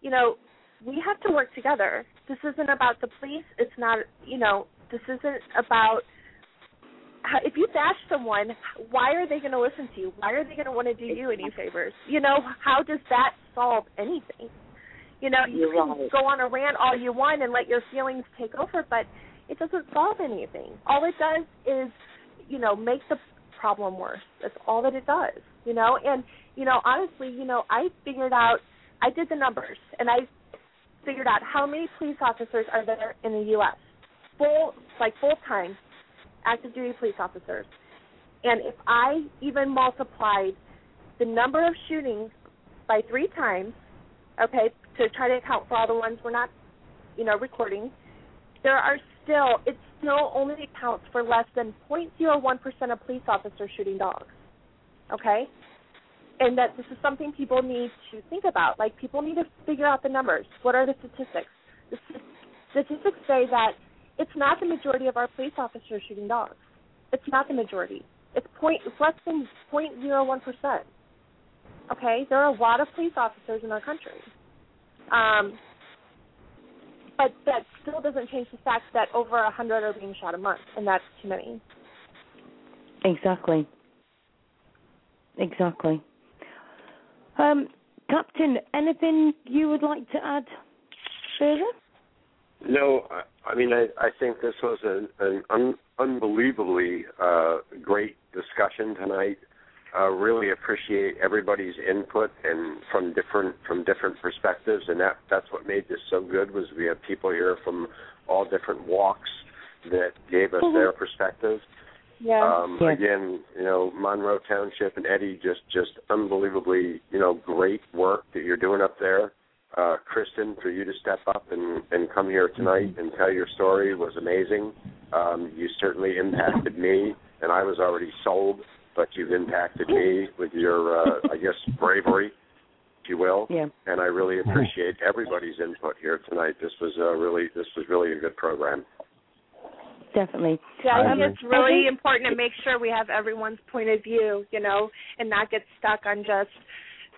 you know, we have to work together. This isn't about the police. It's not, you know, this isn't about how, if you bash someone, why are they going to listen to you? Why are they going to want to do you any favors? You know, how does that solve anything? You know, you You're can right. go on a rant all you want and let your feelings take over, but it doesn't solve anything. All it does is, you know, make the problem worse. That's all that it does. You know, and you know, honestly, you know, I figured out I did the numbers and I figured out how many police officers are there in the US. Full like full time active duty police officers. And if I even multiplied the number of shootings by three times, okay, to try to account for all the ones we're not, you know, recording, there are still it still only accounts for less than 0.01% of police officers shooting dogs. Okay? And that this is something people need to think about. Like people need to figure out the numbers. What are the statistics? The statistics say that it's not the majority of our police officers shooting dogs. It's not the majority. It's point it's less than 0.01%. Okay? There are a lot of police officers in our country. Um, but that still doesn't change the fact that over a hundred are being shot a month, and that's too many. Exactly. Exactly. Um, Captain, anything you would like to add further? No, I, I mean, I, I think this was an, an un, unbelievably uh, great discussion tonight. Uh, really appreciate everybody's input and from different from different perspectives, and that that's what made this so good. Was we had people here from all different walks that gave us their perspective. Yeah. Um, Yeah. Again, you know, Monroe Township and Eddie, just just unbelievably, you know, great work that you're doing up there. Uh, Kristin, for you to step up and and come here tonight and tell your story was amazing. Um, you certainly impacted me, and I was already sold, but you've impacted me with your, uh, I guess, bravery, if you will. Yeah. And I really appreciate everybody's input here tonight. This was uh, really this was really a good program. Definitely. Yeah, I I think it's really important to make sure we have everyone's point of view, you know, and not get stuck on just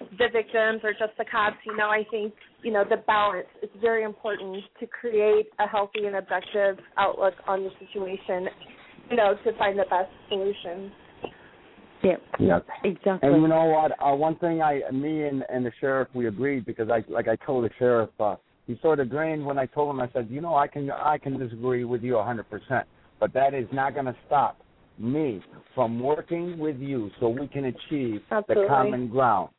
the victims or just the cops. You know, I think, you know, the balance is very important to create a healthy and objective outlook on the situation, you know, to find the best solution. Yeah. Yeah. Exactly. And you know what? Uh, one thing I, me and and the sheriff, we agreed because I, like I told the sheriff, uh, he sort of grinned when I told him. I said, you know, I can I can disagree with you a hundred percent, but that is not going to stop me from working with you so we can achieve Absolutely. the common ground.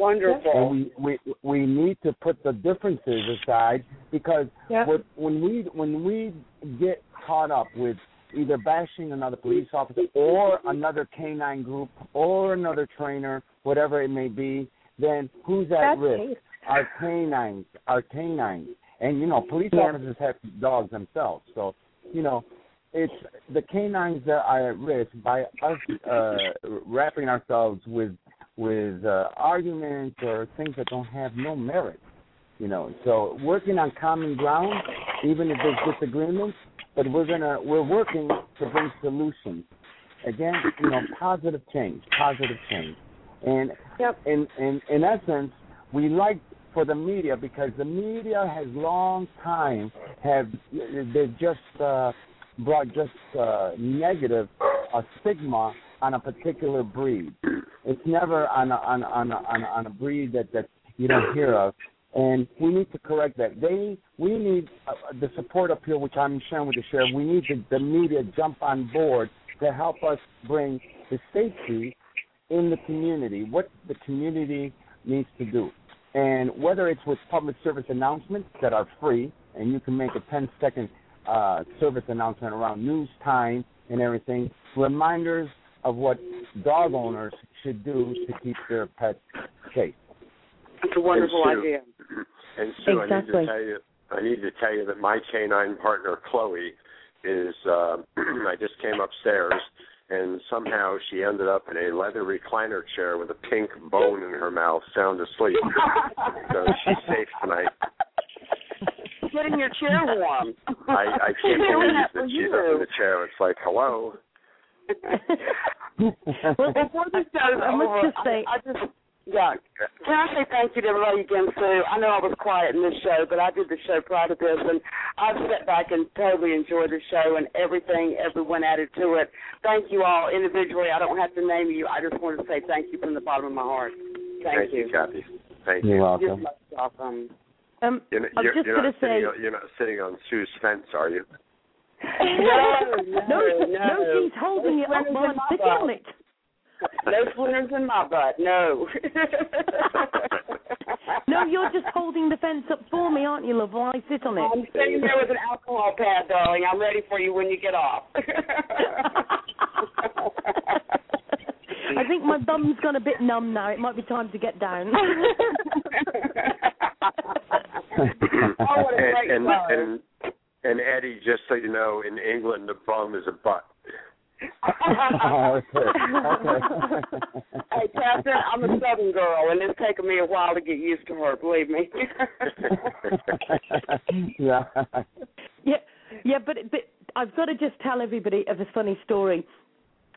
Wonderful. And we we we need to put the differences aside because what- when we when we get caught up with either bashing another police officer or another canine group or another trainer, whatever it may be, then who's at That's risk? safe. Our canines, our canines, and you know, police Yeah. officers have dogs themselves, so you know, it's the canines that are at risk by us uh, wrapping ourselves with with uh, arguments or things that don't have no merit. You know, so working on common ground, even if there's disagreements, but we're gonna we're working to bring solutions. Again, you know, positive change, positive change, and Yep. in in in essence, we like for the media because the media has long time have they've just uh, brought just uh, negative a stigma on a particular breed. It's never on a, on a, on a, on a, on a breed that that you don't hear of, and we need to correct that. They we need uh, the support up here, which I'm sharing with the sheriff. We need the, the media jump on board to help us bring the safety in the community. What the community needs to do, and whether it's with public service announcements that are free, and you can make a 10 second uh, service announcement around news time and everything, reminders of what dog owners should do to keep their pets safe. It's a wonderful And Sue- idea. And Sue, I need to tell you, I need to tell you that my canine partner Chloe is. Uh, I just came upstairs, and somehow she ended up in a leather recliner chair with a pink bone in her mouth, sound asleep. so she's safe tonight. Getting your chair warm. I, I can't She's doing believe that that she's up in the chair. It's like, hello. Well, before the show's I must over, just say- I, I just yeah. Can I say thank you to everybody again, Sue? I know I was quiet in this show, but I did the show prior to this, and I've sat back and totally enjoyed the show and everything everyone added to it. Thank you all individually. I don't have to name you. I just want to say thank you from the bottom of my heart. Thank, you, Kathy. Thank You're you. welcome. You're welcome. um, You're, I'm you're, just you're going to say, on, you're not sitting on Sue's fence, are you? No, no, no, no, she's holding it up uh, Splinters while in I'm my sitting butt. on it. No splinters in my butt. No. No, you're just holding the fence up for me, aren't you, love? While I sit on it. I'm sitting there with an alcohol pad, darling. I'm ready for you when you get off. I think my bum's gone a bit numb now. It might be time to get down. Oh, what a great and, show. and and Eddie, just so you know, in England, the bum is a butt. okay. Okay. hey, Catherine, I'm a Southern girl, and it's taken me a while to get used to her. Believe me. yeah. yeah, yeah, but but I've got to just tell everybody of a funny story.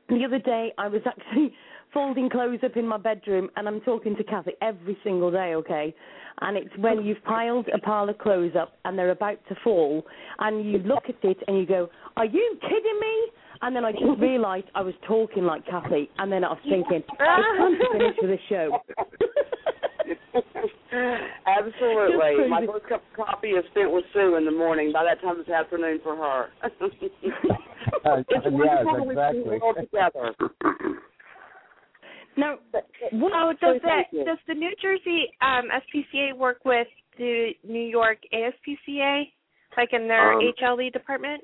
The other day, I was actually folding clothes up in my bedroom, and I'm talking to Kathy every single day, okay? And it's when you've piled a pile of clothes up and they're about to fall, and you look at it and you go, "Are you kidding me?" And then I just realised I was talking like Kathy, and then I was thinking, "It's time to finish with the show." Absolutely. My first cup of coffee is spent with Sue in the morning. By that time, it's afternoon for her. Uh, it's yes, wonderful we exactly. can all together. now, what, Oh, does thank the does the New Jersey um, SPCA work with the New York ASPCA, like in their Um, HLE department?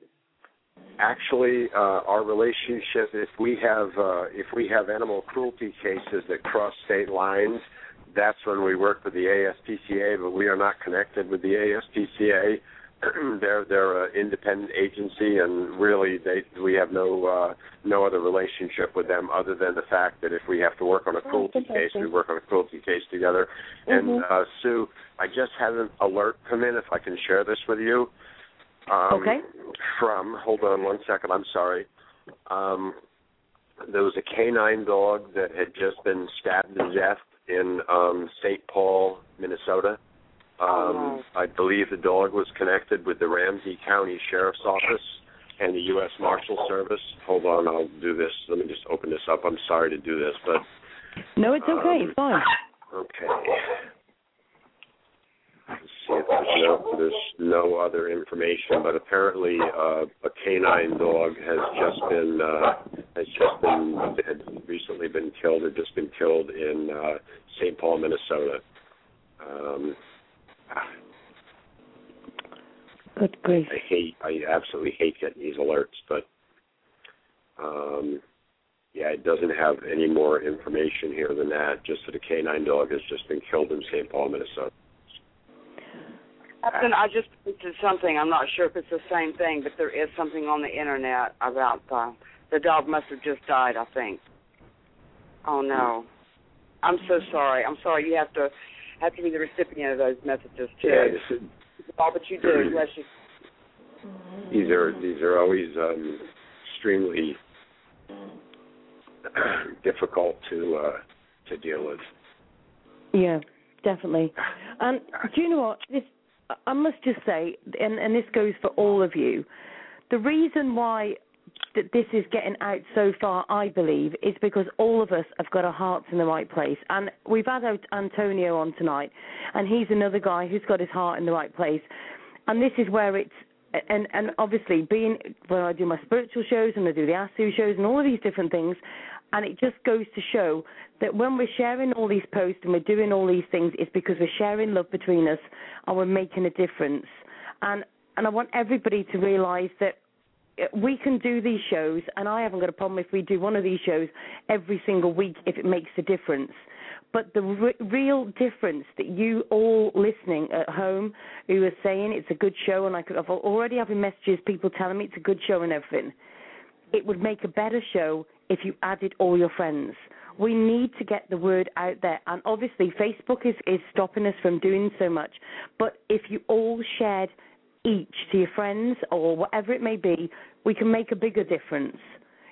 Actually, uh, our relationship, if we have uh, if we have animal cruelty cases that cross state lines, that's when we work with the ASPCA. But we are not connected with the ASPCA. they're they're an independent agency, and really, they we have no uh, no other relationship with them other than the fact that if we have to work on a cruelty case, we work on a cruelty case together. And uh, Sue, I just had an alert come in. If I can share this with you. Um, Okay. From hold on one second. I'm sorry. Um, there was a canine dog that had just been stabbed to death in um, St. Paul, Minnesota. Um, Oh, I believe the dog was connected with the Ramsey County Sheriff's Office and the U.S. Marshal Service. Hold on, I'll do this. Let me just open this up. I'm sorry to do this, but no, it's okay. Um, It's fine. Okay. Let's see if there's no, there's no other information, but apparently uh, a canine dog has just been uh, has just been had recently been killed or just been killed in uh, St. Paul, Minnesota. Um, Good grief. I hate, I absolutely hate getting these alerts, but um, yeah, it doesn't have any more information here than that. Just that a canine dog has just been killed in St. Paul, Minnesota. Captain, I just posted something. I'm not sure if it's the same thing, but there is something on the internet about uh, the dog must have just died. I think. Oh no, I'm so sorry. I'm sorry. You have to have to be the recipient of those messages too. Yeah, this is, All that you do, bless you. these are these are always um, extremely difficult to uh, to deal with. Yeah, definitely. And do you know what? This I must just say, and, and this goes for all of you. The reason why that this is getting out so far, I believe, is because all of us have got our hearts in the right place. And we've had Antonio on tonight, and he's another guy who's got his heart in the right place. And this is where it's and and obviously being when I do my spiritual shows and I do the Ask Sue shows and all of these different things, and it just goes to show that when we're sharing all these posts and we're doing all these things, it's because we're sharing love between us and we're making a difference. And and I want everybody to realise that we can do these shows, and I haven't got a problem if we do one of these shows every single week if it makes a difference. But the re- real difference that you all listening at home who are saying it's a good show, and I could, I've already having messages, people telling me it's a good show and everything. It would make a better show if you added all your friends. We need to get the word out there, and obviously Facebook is is stopping us from doing so much. But if you all shared each to your friends or whatever it may be, we can make a bigger difference.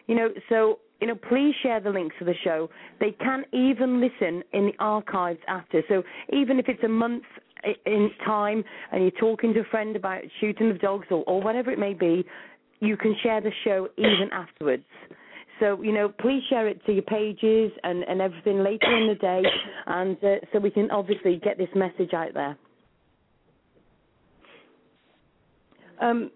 You know, so you know, please share the links to the show. They can even listen in the archives after. So even if it's a month in time and you're talking to a friend about shooting the dogs or, or whatever it may be, you can share the show even afterwards. So you know, please share it to your pages and and everything later in the day, and uh, so we can obviously get this message out there. Um,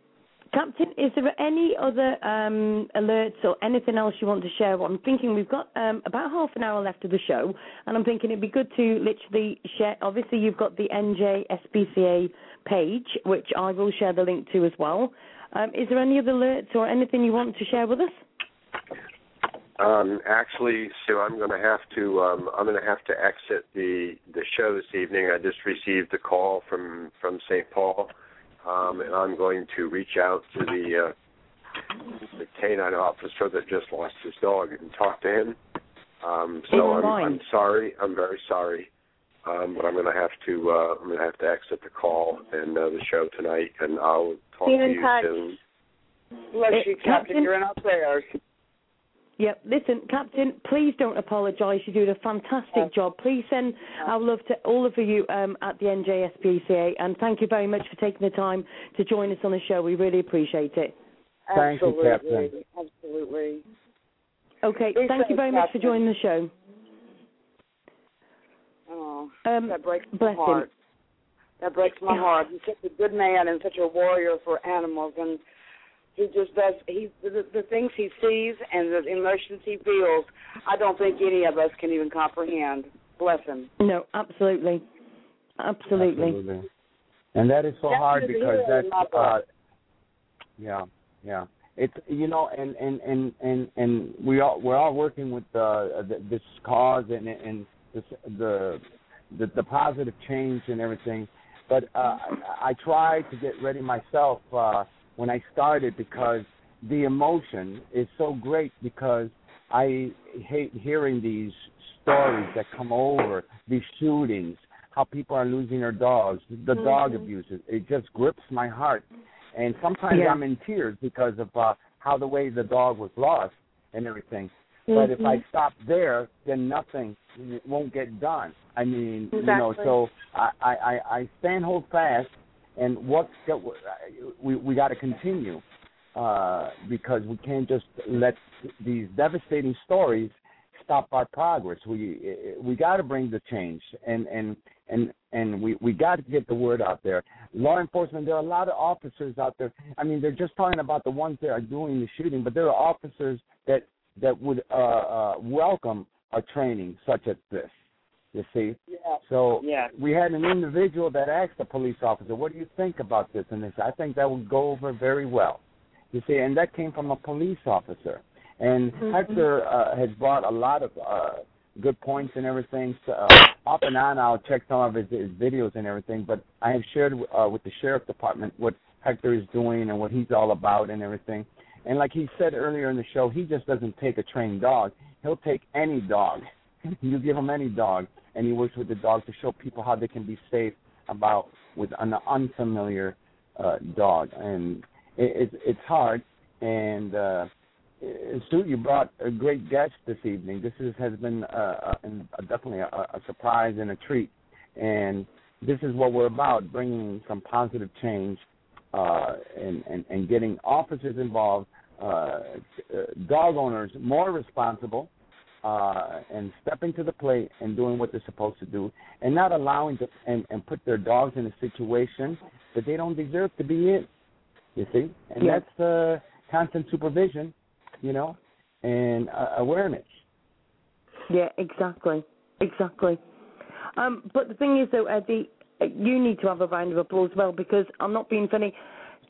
Captain, is there any other um, alerts or anything else you want to share? Well, I'm thinking we've got um, about half an hour left of the show, and I'm thinking it'd be good to literally share. Obviously, you've got the NJ SPCA page, which I will share the link to as well. Um, is there any other alerts or anything you want to share with us? Um, actually, Sue, I'm going to have to um, I'm going to have to exit the the show this evening. I just received a call from from St. Paul um, and I'm going to reach out to the uh, the canine officer that just lost his dog and talk to him. Um, so I'm, I'm sorry. I'm very sorry. Um, but I'm going to have to uh, I'm going to have to exit the call and uh, the show tonight, and I'll talk Be to you touch. soon. Bless you, Captain. You're in our prayers. Yep. Listen, Captain, please don't apologise. You do a fantastic job. Please send our love to all of you um, at the NJSPCA, and thank you very much for taking the time to join us on the show. We really appreciate it. Thank you, Captain. Absolutely. Okay. Be thank you safe, very much for joining the show. Oh, Um, that breaks my bless him. heart. That breaks my heart. He's such a good man and such a warrior for animals, and he just does. He the, the things he sees and the emotions he feels. I don't think any of us can even comprehend. Bless him. No, absolutely. Absolutely. Absolutely. And that is so That's hard the because hero that's uh yeah, yeah. It's you know and and and and and we all we're all working with uh this cause and and this the the the positive change and everything. But uh I, I try to get ready myself uh when I started because the emotion is so great because I hate hearing these stories that come over, these shootings, how people are losing their dogs, the dog abuse. It, just grips my heart. And sometimes Yeah. I'm in tears because of uh, how the way the dog was lost and everything. But if. I stop there, then nothing won't get done. I mean, you know, so I, I- I stand hold fast, and what we we got to continue uh, because we can't just let these devastating stories stop our progress. We we got to bring the change, and and and and we we got to get the word out there. Law enforcement, there are a lot of officers out there. I mean, they're just talking about the ones that are doing the shooting, but there are officers that that would uh, uh, welcome a training such as this. You see, Yeah. so Yeah. we had an individual that asked the police officer, "What do you think about this?" And they said, "I think that would go over very well." You see, and that came from a police officer. And Mhm. Hector uh, has brought a lot of uh, good points and everything. So, uh, off and on, I'll check some of his, his videos and everything. But I have shared uh, with the sheriff department what Hector is doing and what he's all about and everything. And like he said earlier in the show, he just doesn't take a trained dog. He'll take any dog. you give him any dog, and he works with the dog to show people how they can be safe about with an unfamiliar uh, dog. And it, it's it's hard. And uh, Sue, you brought a great guest this evening. This is, has been uh, uh, definitely a, a surprise and a treat. And this is what we're about: bringing some positive change uh, and, and and getting officers involved, uh, uh, dog owners more responsible, uh, and stepping to the plate and doing what they're supposed to do, and not allowing to and, and put their dogs in a situation that they don't deserve to be in. You see, and Yeah. that's uh, constant supervision, you know, and uh, awareness. Yeah, exactly, exactly. Um, but the thing is, though, Eddie, uh, you need to have a round of applause as well because I'm not being funny.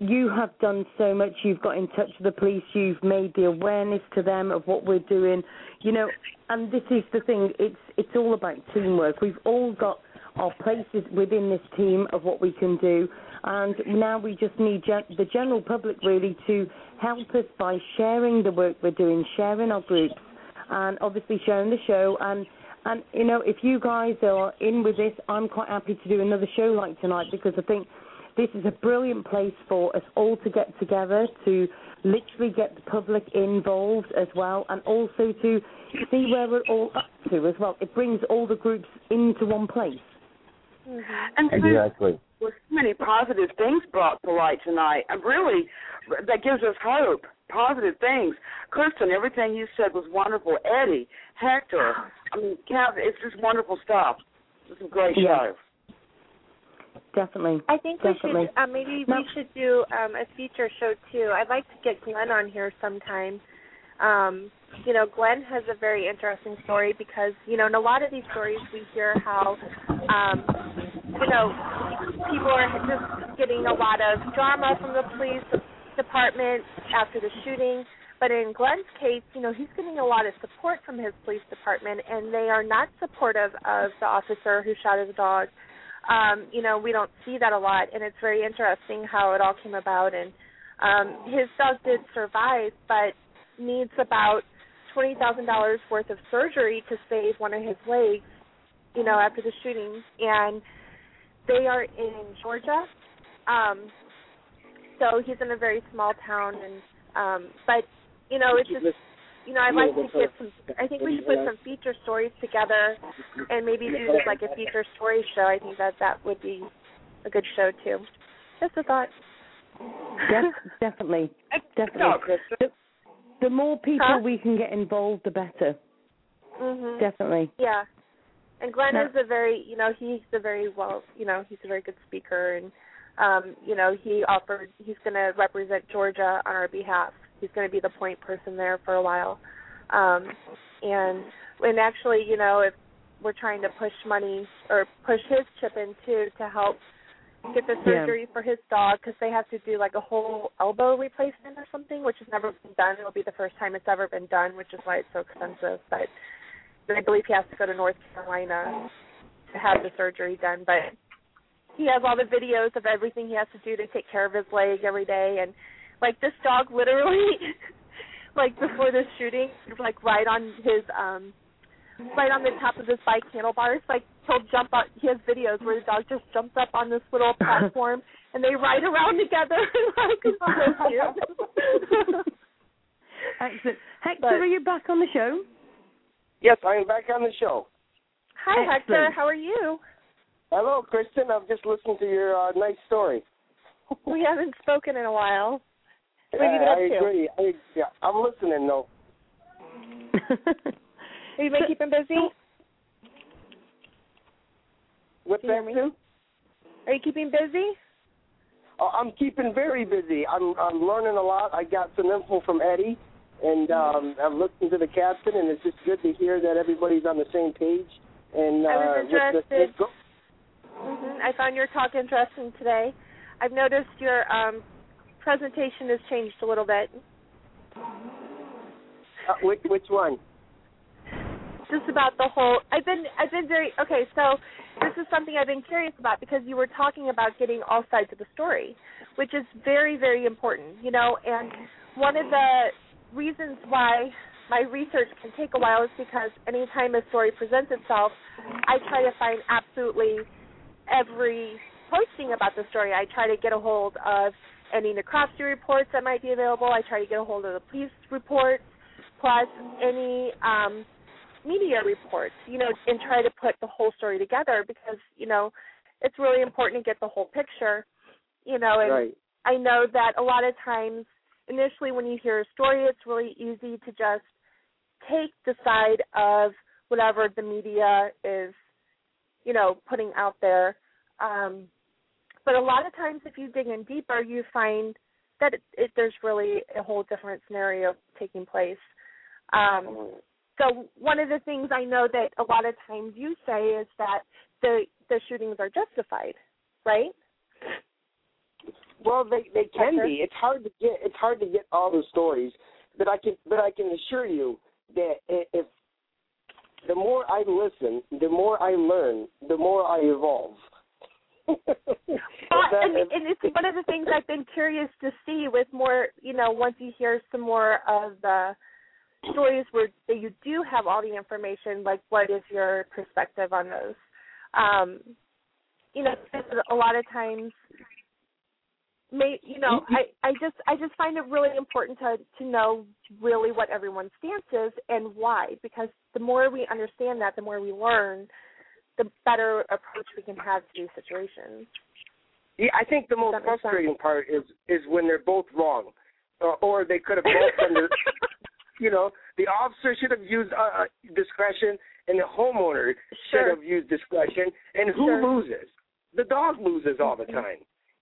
You have done so much. You've got in touch with the police. You've made the awareness to them of what we're doing. You know, and this is the thing. It's it's all about teamwork. We've all got our places within this team of what we can do, and now we just need the general public really to help us by sharing the work we're doing, sharing our groups, and obviously sharing the show. And and you know, if you guys are in with this, I'm quite happy to do another show like tonight because I think this is a brilliant place for us all to get together to literally get the public involved as well, and also to see where we're all up to as well. It brings all the groups into one place. Mm-hmm. And Exactly. with so many positive things brought to light tonight. And really, that gives us hope. Positive things. Kristin, everything you said was wonderful. Eddie, Hector, I mean, Cav, it's just wonderful stuff. This is a great Yeah. show. Definitely. I think Definitely. we should uh, maybe Now- we should do um, a feature show too. I'd like to get Glenn on here sometime. Um, you know, Glenn has a very interesting story because you know in a lot of these stories we hear how um, you know people are just getting a lot of drama from the police department after the shooting. But in Glenn's case, you know, he's getting a lot of support from his police department, and they are not supportive of the officer who shot his dog um, you know, we don't see that a lot, and it's very interesting how it all came about. And um, his dog did survive, but needs about twenty thousand dollars worth of surgery to save one of his legs. You know, after the shooting, and they are in Georgia. Um, so he's in a very small town, and um, but you know, it's just you know, I'd like to get some. I think we should put some feature stories together, and maybe do like a feature story show. I think that that would be a good show too. Just a thought. Def- definitely. Definitely. The, the more people Huh? we can get involved, the better. Mhm. Definitely. Yeah. And Glenn Now- is a very, you know, he's a very well, you know, he's a very good speaker, and um, you know, he offered he's going to represent Georgia on our behalf. He's going to be the point person there for a while, um, and and actually, you know, if we're trying to push money or push his ChipIn too to help get the Yeah. surgery for his dog because they have to do like a whole elbow replacement or something, which has never been done. It'll be the first time it's ever been done, which is why it's so expensive. But I believe he has to go to North Carolina to have the surgery done. But he has all the videos of everything he has to do to take care of his leg every day, and like this dog literally, like before the shooting, like right on his um right on the top of his bike handlebars. Like he'll jump up. He has videos where the dog just jumps up on this little platform and they ride around together. like it's so cute. Excellent. Hector, But- are you back on the show? Yes, I am back on the show. Hi Hector, how are you? Hello, Kristin. I've just listened to your uh, nice story. We haven't spoken in a while. What have you been I up to? agree. I, yeah, I'm listening though. Have you been keeping busy? What's that hear too? Are you keeping busy? Oh, I'm keeping very busy. I'm I'm learning a lot. I got some info from Eddie, and um, I've listened to the captain, and it's just good to hear that everybody's on the same page. And uh, I was with the- interested. with go- hmm I found your talk interesting today. I've noticed your um, presentation has changed a little bit. uh, which which one? Just about the whole. I've been I've been very okay. So this is something I've been curious about because you were talking about getting all sides of the story, which is very very important. You know, and one of the reasons why my research can take a while is because anytime a story presents itself, I try to find absolutely every posting about the story. I try to get a hold of any necropsy reports that might be available. I try to get a hold of the police reports, plus any um, media reports, you know, and try to put the whole story together because, you know, it's really important to get the whole picture, you know, and Right. I know that a lot of times initially when you hear a story it's really easy to just take the side of whatever the media is, you know, putting out there. Um but a lot of times if you dig in deeper you find that it, it, there's really a whole different scenario taking place. Um so one of the things I know that a lot of times you say is that the the shootings are justified, right? Well, they they can be. It's hard to get. It's hard to get all the stories, but I can. But I can assure you that if the more I listen, the more I learn, the more I evolve. Well, and, and it's one of the things I've been curious to see with more, you know, once you hear some more of the stories where that you do have all the information, like what is your perspective on those? Um, you know, a lot of times may you know i i just i just find it really important to to know really what everyone's stance is and why because the more we understand that the more we learn the better approach we can have to these situations yeah i think the most frustrating part is is when they're both wrong uh, or they could have both done the you know the officer should have used uh, uh discretion and the homeowner sure. should have used discretion and who sure. loses the dog loses all the time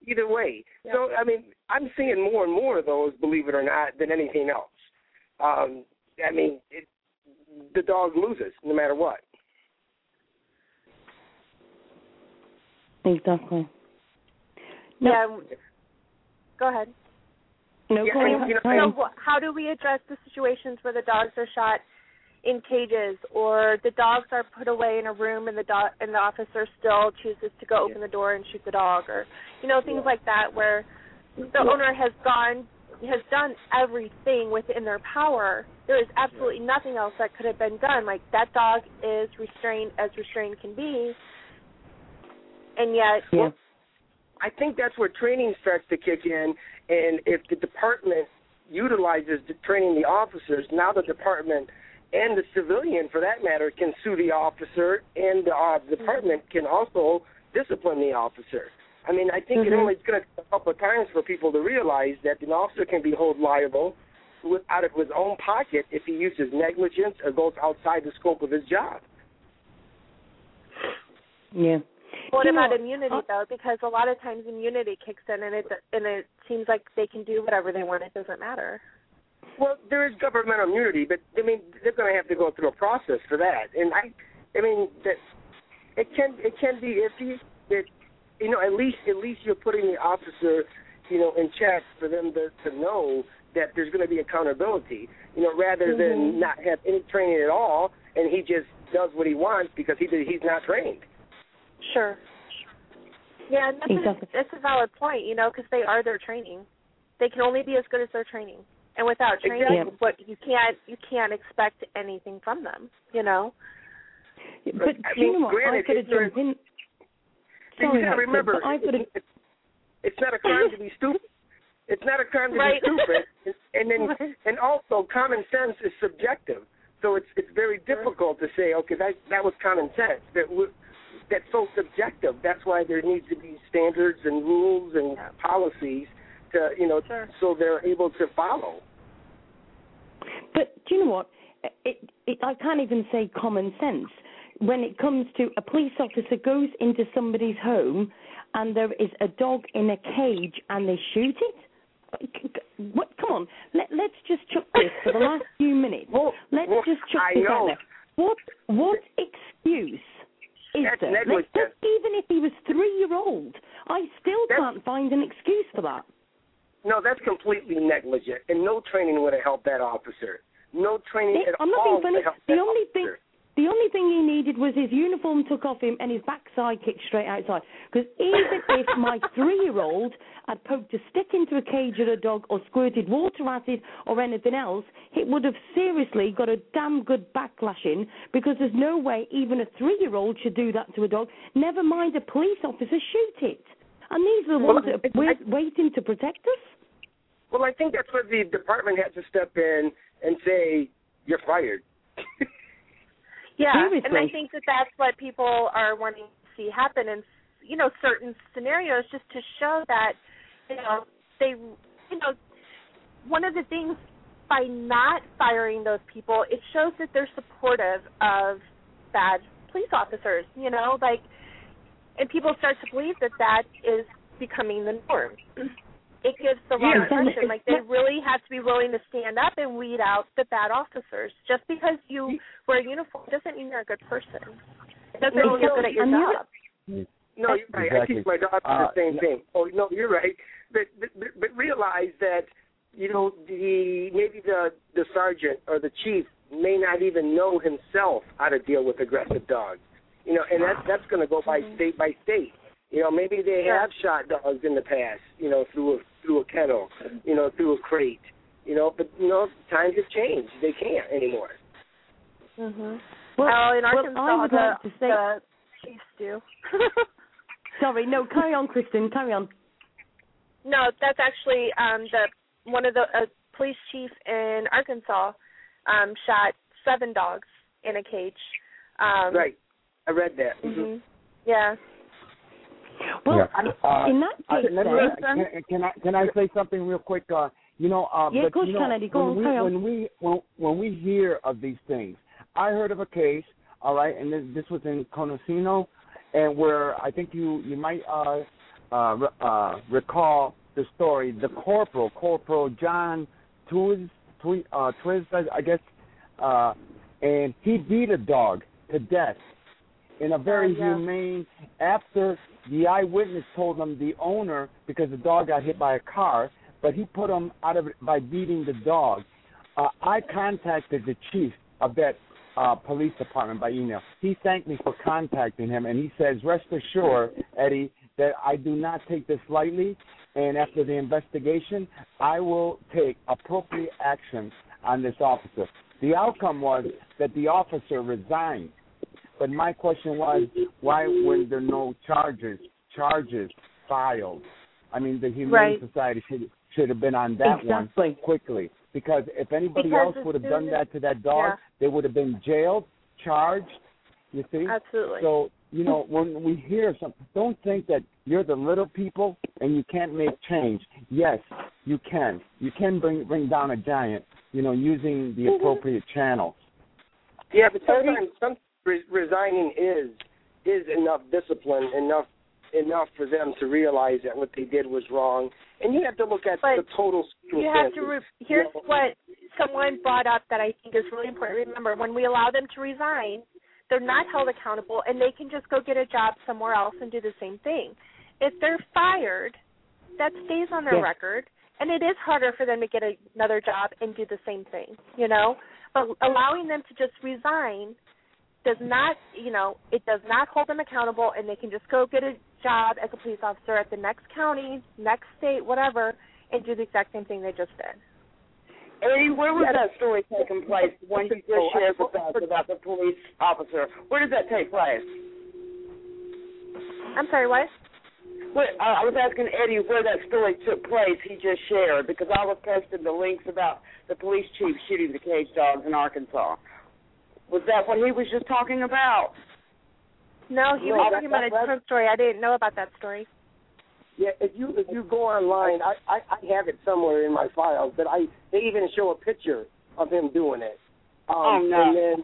either way. Yeah. So I mean, I'm seeing more and more of those, believe it or not, than anything else. Um, I mean, it, the dog loses no matter what. Exactly. No. Yeah. Go ahead. No, yeah, go ahead. You so, how do we address the situations where the dogs are shot in cages or the dogs are put away in a room and the dog and the officer still chooses to go open the door and shoot the dog or you know things like that where the owner has gone has done everything within their power there is absolutely nothing else that could have been done like that dog is restrained as restrained can be and yet well, I think that's where training starts to kick in and if the department utilizes the training the officers now the department and the civilian, for that matter, can sue the officer, and the uh, department can also discipline the officer. I mean, I think mm-hmm. it only it's going to take a couple of times for people to realize that an officer can be held liable with, out of his own pocket if he uses negligence or goes outside the scope of his job. Yeah. What you about know, immunity uh, though? Because a lot of times immunity kicks in, and it and it seems like they can do whatever they want. It doesn't matter. Well, there is governmental immunity, but I mean they're going to have to go through a process for that. And I, I mean that it can it can be iffy. That you know at least at least you're putting the officer, you know, in check for them to to know that there's going to be accountability. You know, rather mm-hmm. than not have any training at all, and he just does what he wants because he he's not trained. Sure. Yeah, and that's, exactly. a, that's a valid point. You know, because they are their training. They can only be as good as their training and without training, exactly. what you can't you can't expect anything from them. You know. But I you know what? granted, I could have jumped in. Sorry, you got to remember, but I could have. it's, it's not a crime to be stupid. It's not a crime to right. be stupid, and then and also common sense is subjective. So it's it's very difficult to say, okay, that that was common sense. That w- that's so subjective. That's why there needs to be standards and rules and yeah. policies to you know sure. so they're able to follow. But do you know what? It, it, I can't even say common sense. When it comes to a police officer goes into somebody's home and there is a dog in a cage and they shoot it. What? Come on, Let, let's just chuck this for the last few minutes. Well, let's well, just chuck I this know. out there. What what excuse is That's there? negligence. Let's, even if he was three year old, I still That's- can't find an excuse for that. No, that's completely negligent, and no training would have helped that officer. No training It- at I'm not all being funny. would have helped The only thing, officer. The only thing he needed was his uniform took off him and his backside kicked straight outside. Because even if my three-year-old had poked a stick into a cage at a dog or squirted water at it or anything else, it would have seriously got a damn good backlashing. Because there's no way even a three-year-old should do that to a dog. Never mind a police officer shoot it. And these are the ones that are wait, waiting to protect us. Well, I think that's where the department has to step in and say, "You're fired." Yeah, Seriously. and I think that that's what people are wanting to see happen in you know certain scenarios, just to show that you know they you know one of the things by not firing those people, it shows that they're supportive of bad police officers. You know, like, and people start to believe that that is becoming the norm. It gives the wrong Yeah, impression. Like they really have to be willing to stand up and weed out the bad officers. Just because you wear a uniform doesn't mean you're a good person. It doesn't mean you're good at your And you're- job. No, you're right. I teach my daughter Uh, the same no. thing. Oh, no, you're right. But, but but realize that you know the maybe the the sergeant or the chief may not even know himself how to deal with aggressive dogs. You know, and that's that's going to go by state by state. You know, maybe they Sure. have shot dogs in the past. You know, through a through a kennel. You know, through a crate. You know, but you know times have changed. They can't anymore. Mhm. Well, Well, in well, Arkansas, I would the, like to say. the chiefs do. Sorry, no, carry on, Kristin. Carry on. no, that's actually um the one of the uh, police chief in Arkansas um shot seven dogs in a cage. Um right. I read that. hmm Yeah. Well, Yeah. Uh, in that I, case, let me, can, can I can I say something real quick? Uh, you know, uh, Yeah, but of course, you know, Kennedy. Go when on, we when we when, when we hear of these things, I heard of a case. All right, and this, this was in Conocino, and where I think you you might uh, uh, uh, recall the story. The corporal, Corporal John Twiz, Twi- uh, Twiz, I- I guess, uh, and he beat a dog to death in a very Oh, yeah. humane. After the eyewitness told him the owner, because the dog got hit by a car, but he put him out of it by beating the dog. Uh, I contacted the chief of that uh, police department by email. He thanked me for contacting him, and he says, "Rest assured, Eddie, that I do not take this lightly. And after the investigation, I will take appropriate action on this officer." The outcome was that the officer resigned. But my question was, why were there no charges charges filed? I mean, the Humane Right. Society should should have been on that Exactly. one quickly because if anybody Because else would have done that to that dog, yeah. they would have been jailed, charged. You see? Absolutely. So you know, when we hear something, don't think that you're the little people and you can't make change. Yes, you can. You can bring bring down a giant. You know, using the mm-hmm. appropriate channels. Yeah, but sometimes some re- resigning is is enough discipline, enough enough for them to realize that what they did was wrong. And you have to look at But the total you have to re- here's You know, what someone brought up that I think is really important. Remember, when we allow them to resign, they're not held accountable and they can just go get a job somewhere else and do the same thing. If they're fired, that stays on their Yeah. record and it is harder for them to get a, another job and do the same thing, you know? But allowing them to just resign does not, you know, it does not hold them accountable and they can just go get a job as a police officer at the next county, next state, whatever, and do the exact same thing they just did. Eddie, where was that story taking place? The one you just shared with us about the police officer. Where did that take place? I'm sorry, what? Uh, I was asking Eddie where that story took place. He just shared because I was posting the links about the police chief shooting the cage dogs in Arkansas. Was that what he was just talking about? No, he No, was that- talking about a that- that- different story. I didn't know about that story. Yeah, if you if you go online, I, I I have it somewhere in my files, but I they even show a picture of him doing it. Um, Oh, no. And then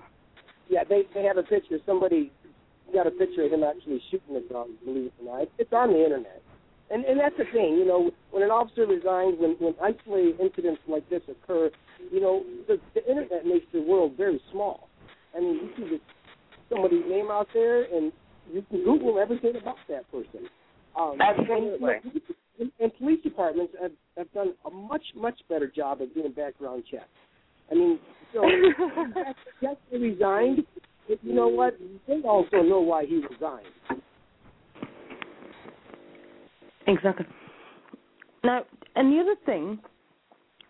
yeah, they they have a picture. Somebody got a picture of him actually shooting the gun. Believe it or not, it's on the internet. And and that's the thing, you know, when an officer resigns, when when isolated incidents like this occur, you know, the, the internet makes the world very small. I mean, you can just somebody's name out there, and you can Google everything about that person. Um, Absolutely. And, and, and police departments have, have done a much much better job of doing background checks. I mean, so yes, he resigned. But you know what? They also know why he resigned. Exactly. Now, and the other thing,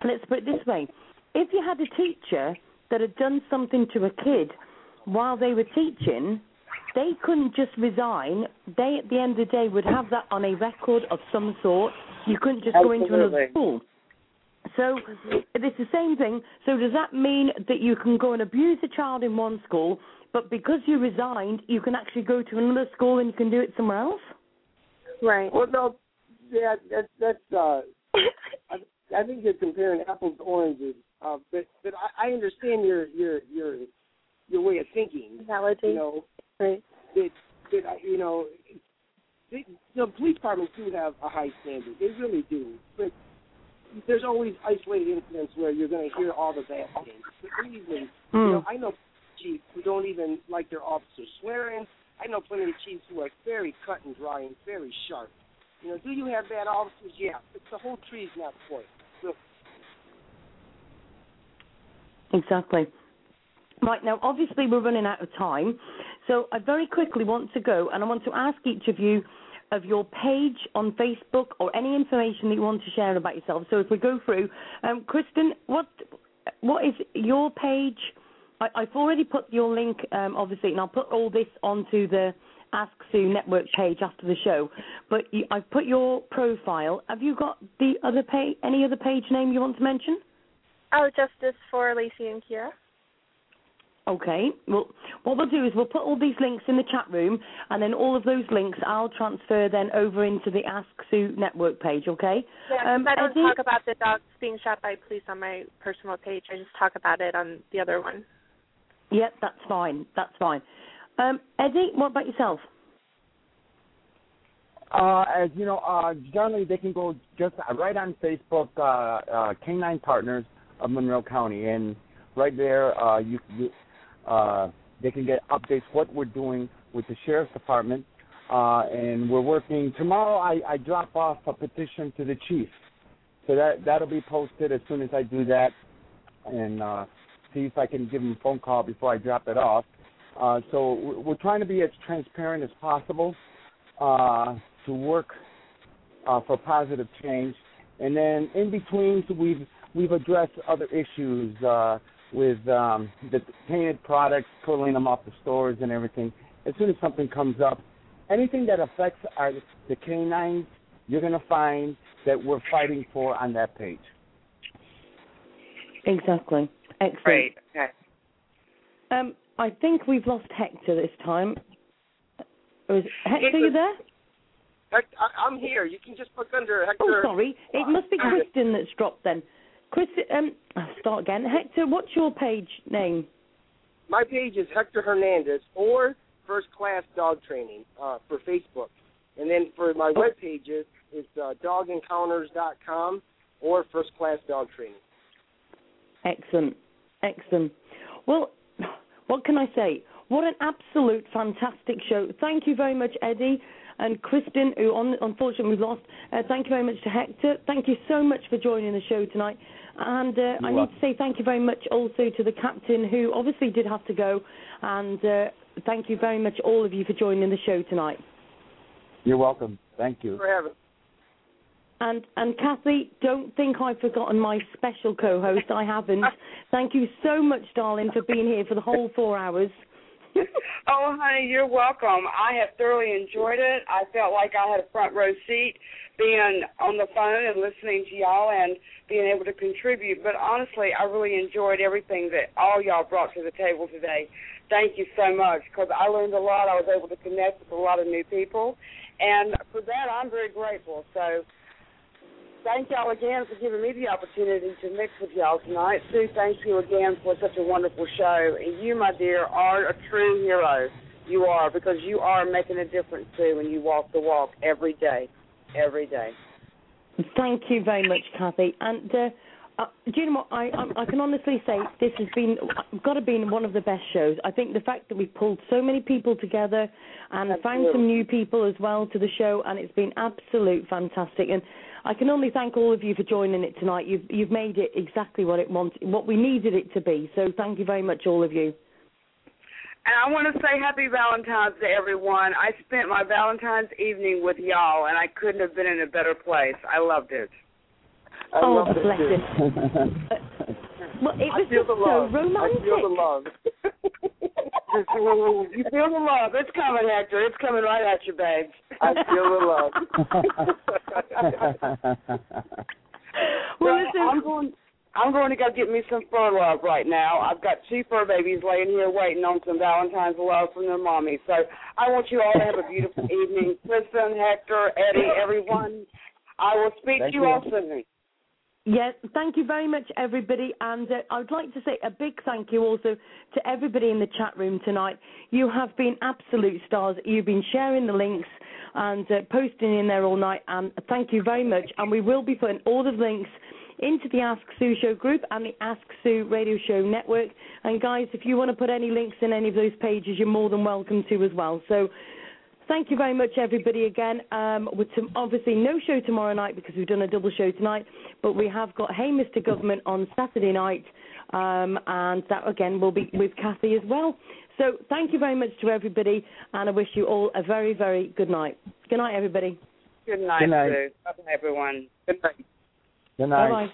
let's put it this way: if you had a teacher that had done something to a kid while they were teaching, they couldn't just resign. They, at the end of the day, would have that on a record of some sort. You couldn't just go into another school. So it's the same thing. So does that mean that you can go and abuse a child in one school, but because you resigned, you can actually go to another school and you can do it somewhere else? Right. Well, no, yeah, that's that's. Uh, I, I think you're comparing apples to oranges. Uh, but but I, I understand your your your your way of thinking. Analogy. You know, Right. that that I- you know, they, the police departments do have a high standard. They really do. But there's always isolated incidents where you're going to hear all the bad things. But believe me, you know, Hmm. I know chiefs who don't even like their officers swearing. I know plenty of chiefs who are very cut and dry and very sharp. You know, do you have bad officers? Yeah, but the whole tree's not for you. So Exactly. Right now, obviously, we're running out of time, so I very quickly want to go and I want to ask each of you of your page on Facebook or any information that you want to share about yourself. So if we go through, um, Kristin, what what is your page? I, I've already put your link, um, obviously, and I'll put all this onto the Ask Sue Network page after the show. But you, I've put your profile. Have you got the other page? Any other page name you want to mention? Oh, Justice for Lacey and Kira. Okay. Well, what we'll do is we'll put all these links in the chat room, and then all of those links I'll transfer then over into the Ask Sue Network page. Okay. Yeah, Um, I don't Eddie? talk about the dogs being shot by police on my personal page. I just talk about it on the other one. Yep, that's fine. That's fine. Um, Eddie, what about yourself? Uh, as you know, uh, generally they can go just right on Facebook, uh, uh, Canine Partners of Monroe County, and right there, uh, you, you uh, they can get updates what we're doing with the sheriff's department, uh, and we're working tomorrow. I, I drop off a petition to the chief, so that that'll be posted as soon as I do that, and uh, see if I can give him a phone call before I drop it off. Uh, so we're trying to be as transparent as possible uh, to work uh, for positive change. And then in between, so we've we've addressed other issues uh, with um, the painted products, pulling them off the stores and everything. As soon as something comes up, anything that affects our the canines, you're going to find that we're fighting for on that page. Exactly. Excellent. Great. Okay. Um, I think we've lost Hector this time. Or is, Hector, you there? Hect- I, I'm here. You can just look under Hector. Oh, sorry. It must be Kristin that's dropped then. Kristin, um, I'll start again. Hector, what's your page name? My page is Hector Hernandez or First Class Dog Training uh, for Facebook, and then for my Oh. web pages, it's uh, dogencounters.com or First Class Dog Training. Excellent. Excellent. Well, what can I say? What an absolute fantastic show. Thank you very much, Eddie and Kristin, who on, unfortunately we've lost. Uh, thank you very much to Hector. Thank you so much for joining the show tonight. And uh, I need to say thank you very much also to the captain, who obviously did have to go. And uh, thank you very much, all of you, for joining the show tonight. You're welcome. Thank you. For having. And and Kathy, don't think I've forgotten my special co-host. I haven't. Thank you so much, darling, for being here for the whole four hours. oh, honey, you're welcome. I have thoroughly enjoyed it. I felt like I had a front row seat being on the phone and listening to y'all and being able to contribute. But honestly, I really enjoyed everything that all y'all brought to the table today. Thank you so much because I learned a lot. I was able to connect with a lot of new people. And for that, I'm very grateful. So thank y'all again for giving me the opportunity to mix with y'all tonight. Sue, thank you again for such a wonderful show. And you, my dear, are a true hero. You are because you are making a difference too when you walk the walk every day, every day. Thank you very much, Kathy. And uh, uh, do you know what? I, I I can honestly say this has been got to be one of the best shows. I think the fact that we've pulled so many people together and found some new people as well to the show, and it's been absolute fantastic. And I can only thank all of you for joining it tonight. You've you've made it exactly what it wanted, what we needed it to be. So thank you very much, all of you. And I want to say happy Valentine's to everyone. I spent my Valentine's evening with y'all, and I couldn't have been in a better place. I loved it. I oh, love it bless too. it. Well, it I was feel just the love. so romantic. I feel the love. you feel the love. It's coming, Hector. It's coming right at you, babe. I feel the love. well, Well, listen, I'm going. I'm going to go get me some fur love right now. I've got two fur babies laying here waiting on some Valentine's love from their mommy. So I want you all to have a beautiful evening. Kristin, Hector, Eddie, everyone. I will speak Thank to you you. all soon. Yes, thank you very much, everybody. And uh, I would like to say a big thank you also to everybody in the chat room tonight. You have been absolute stars. You've been sharing the links and uh, posting in there all night. And thank you very much. And we will be putting all the links into the Ask Sue Show group and the Ask Sue Radio Show network. And guys, if you want to put any links in any of those pages, you're more than welcome to as well. So Thank you very much, everybody, again. Um, with some, obviously no show tomorrow night because we've done a double show tonight, but we have got Hey Mr. Government on Saturday night, um, and that again will be with Kathy as well. So thank you very much to everybody, and I wish you all a very, very good night. Good night, everybody. Good night, Good night. Sue. Bye, everyone. Good night. Good night. Bye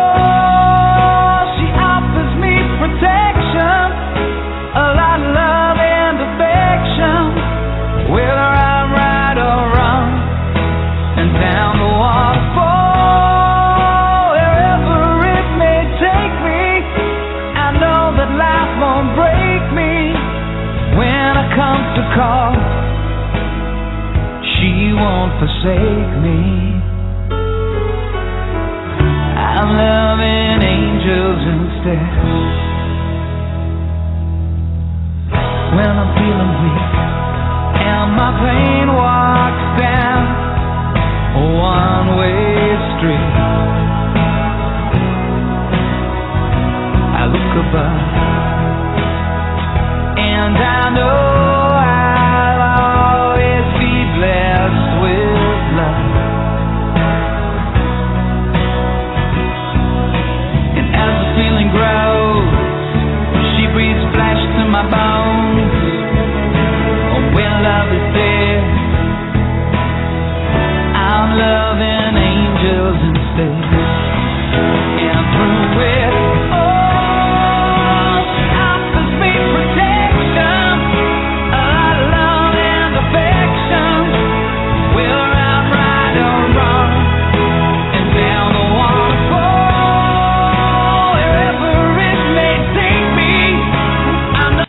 forsake me. I'm loving angels instead. When I'm feeling weak and my pain walks down a one-way street,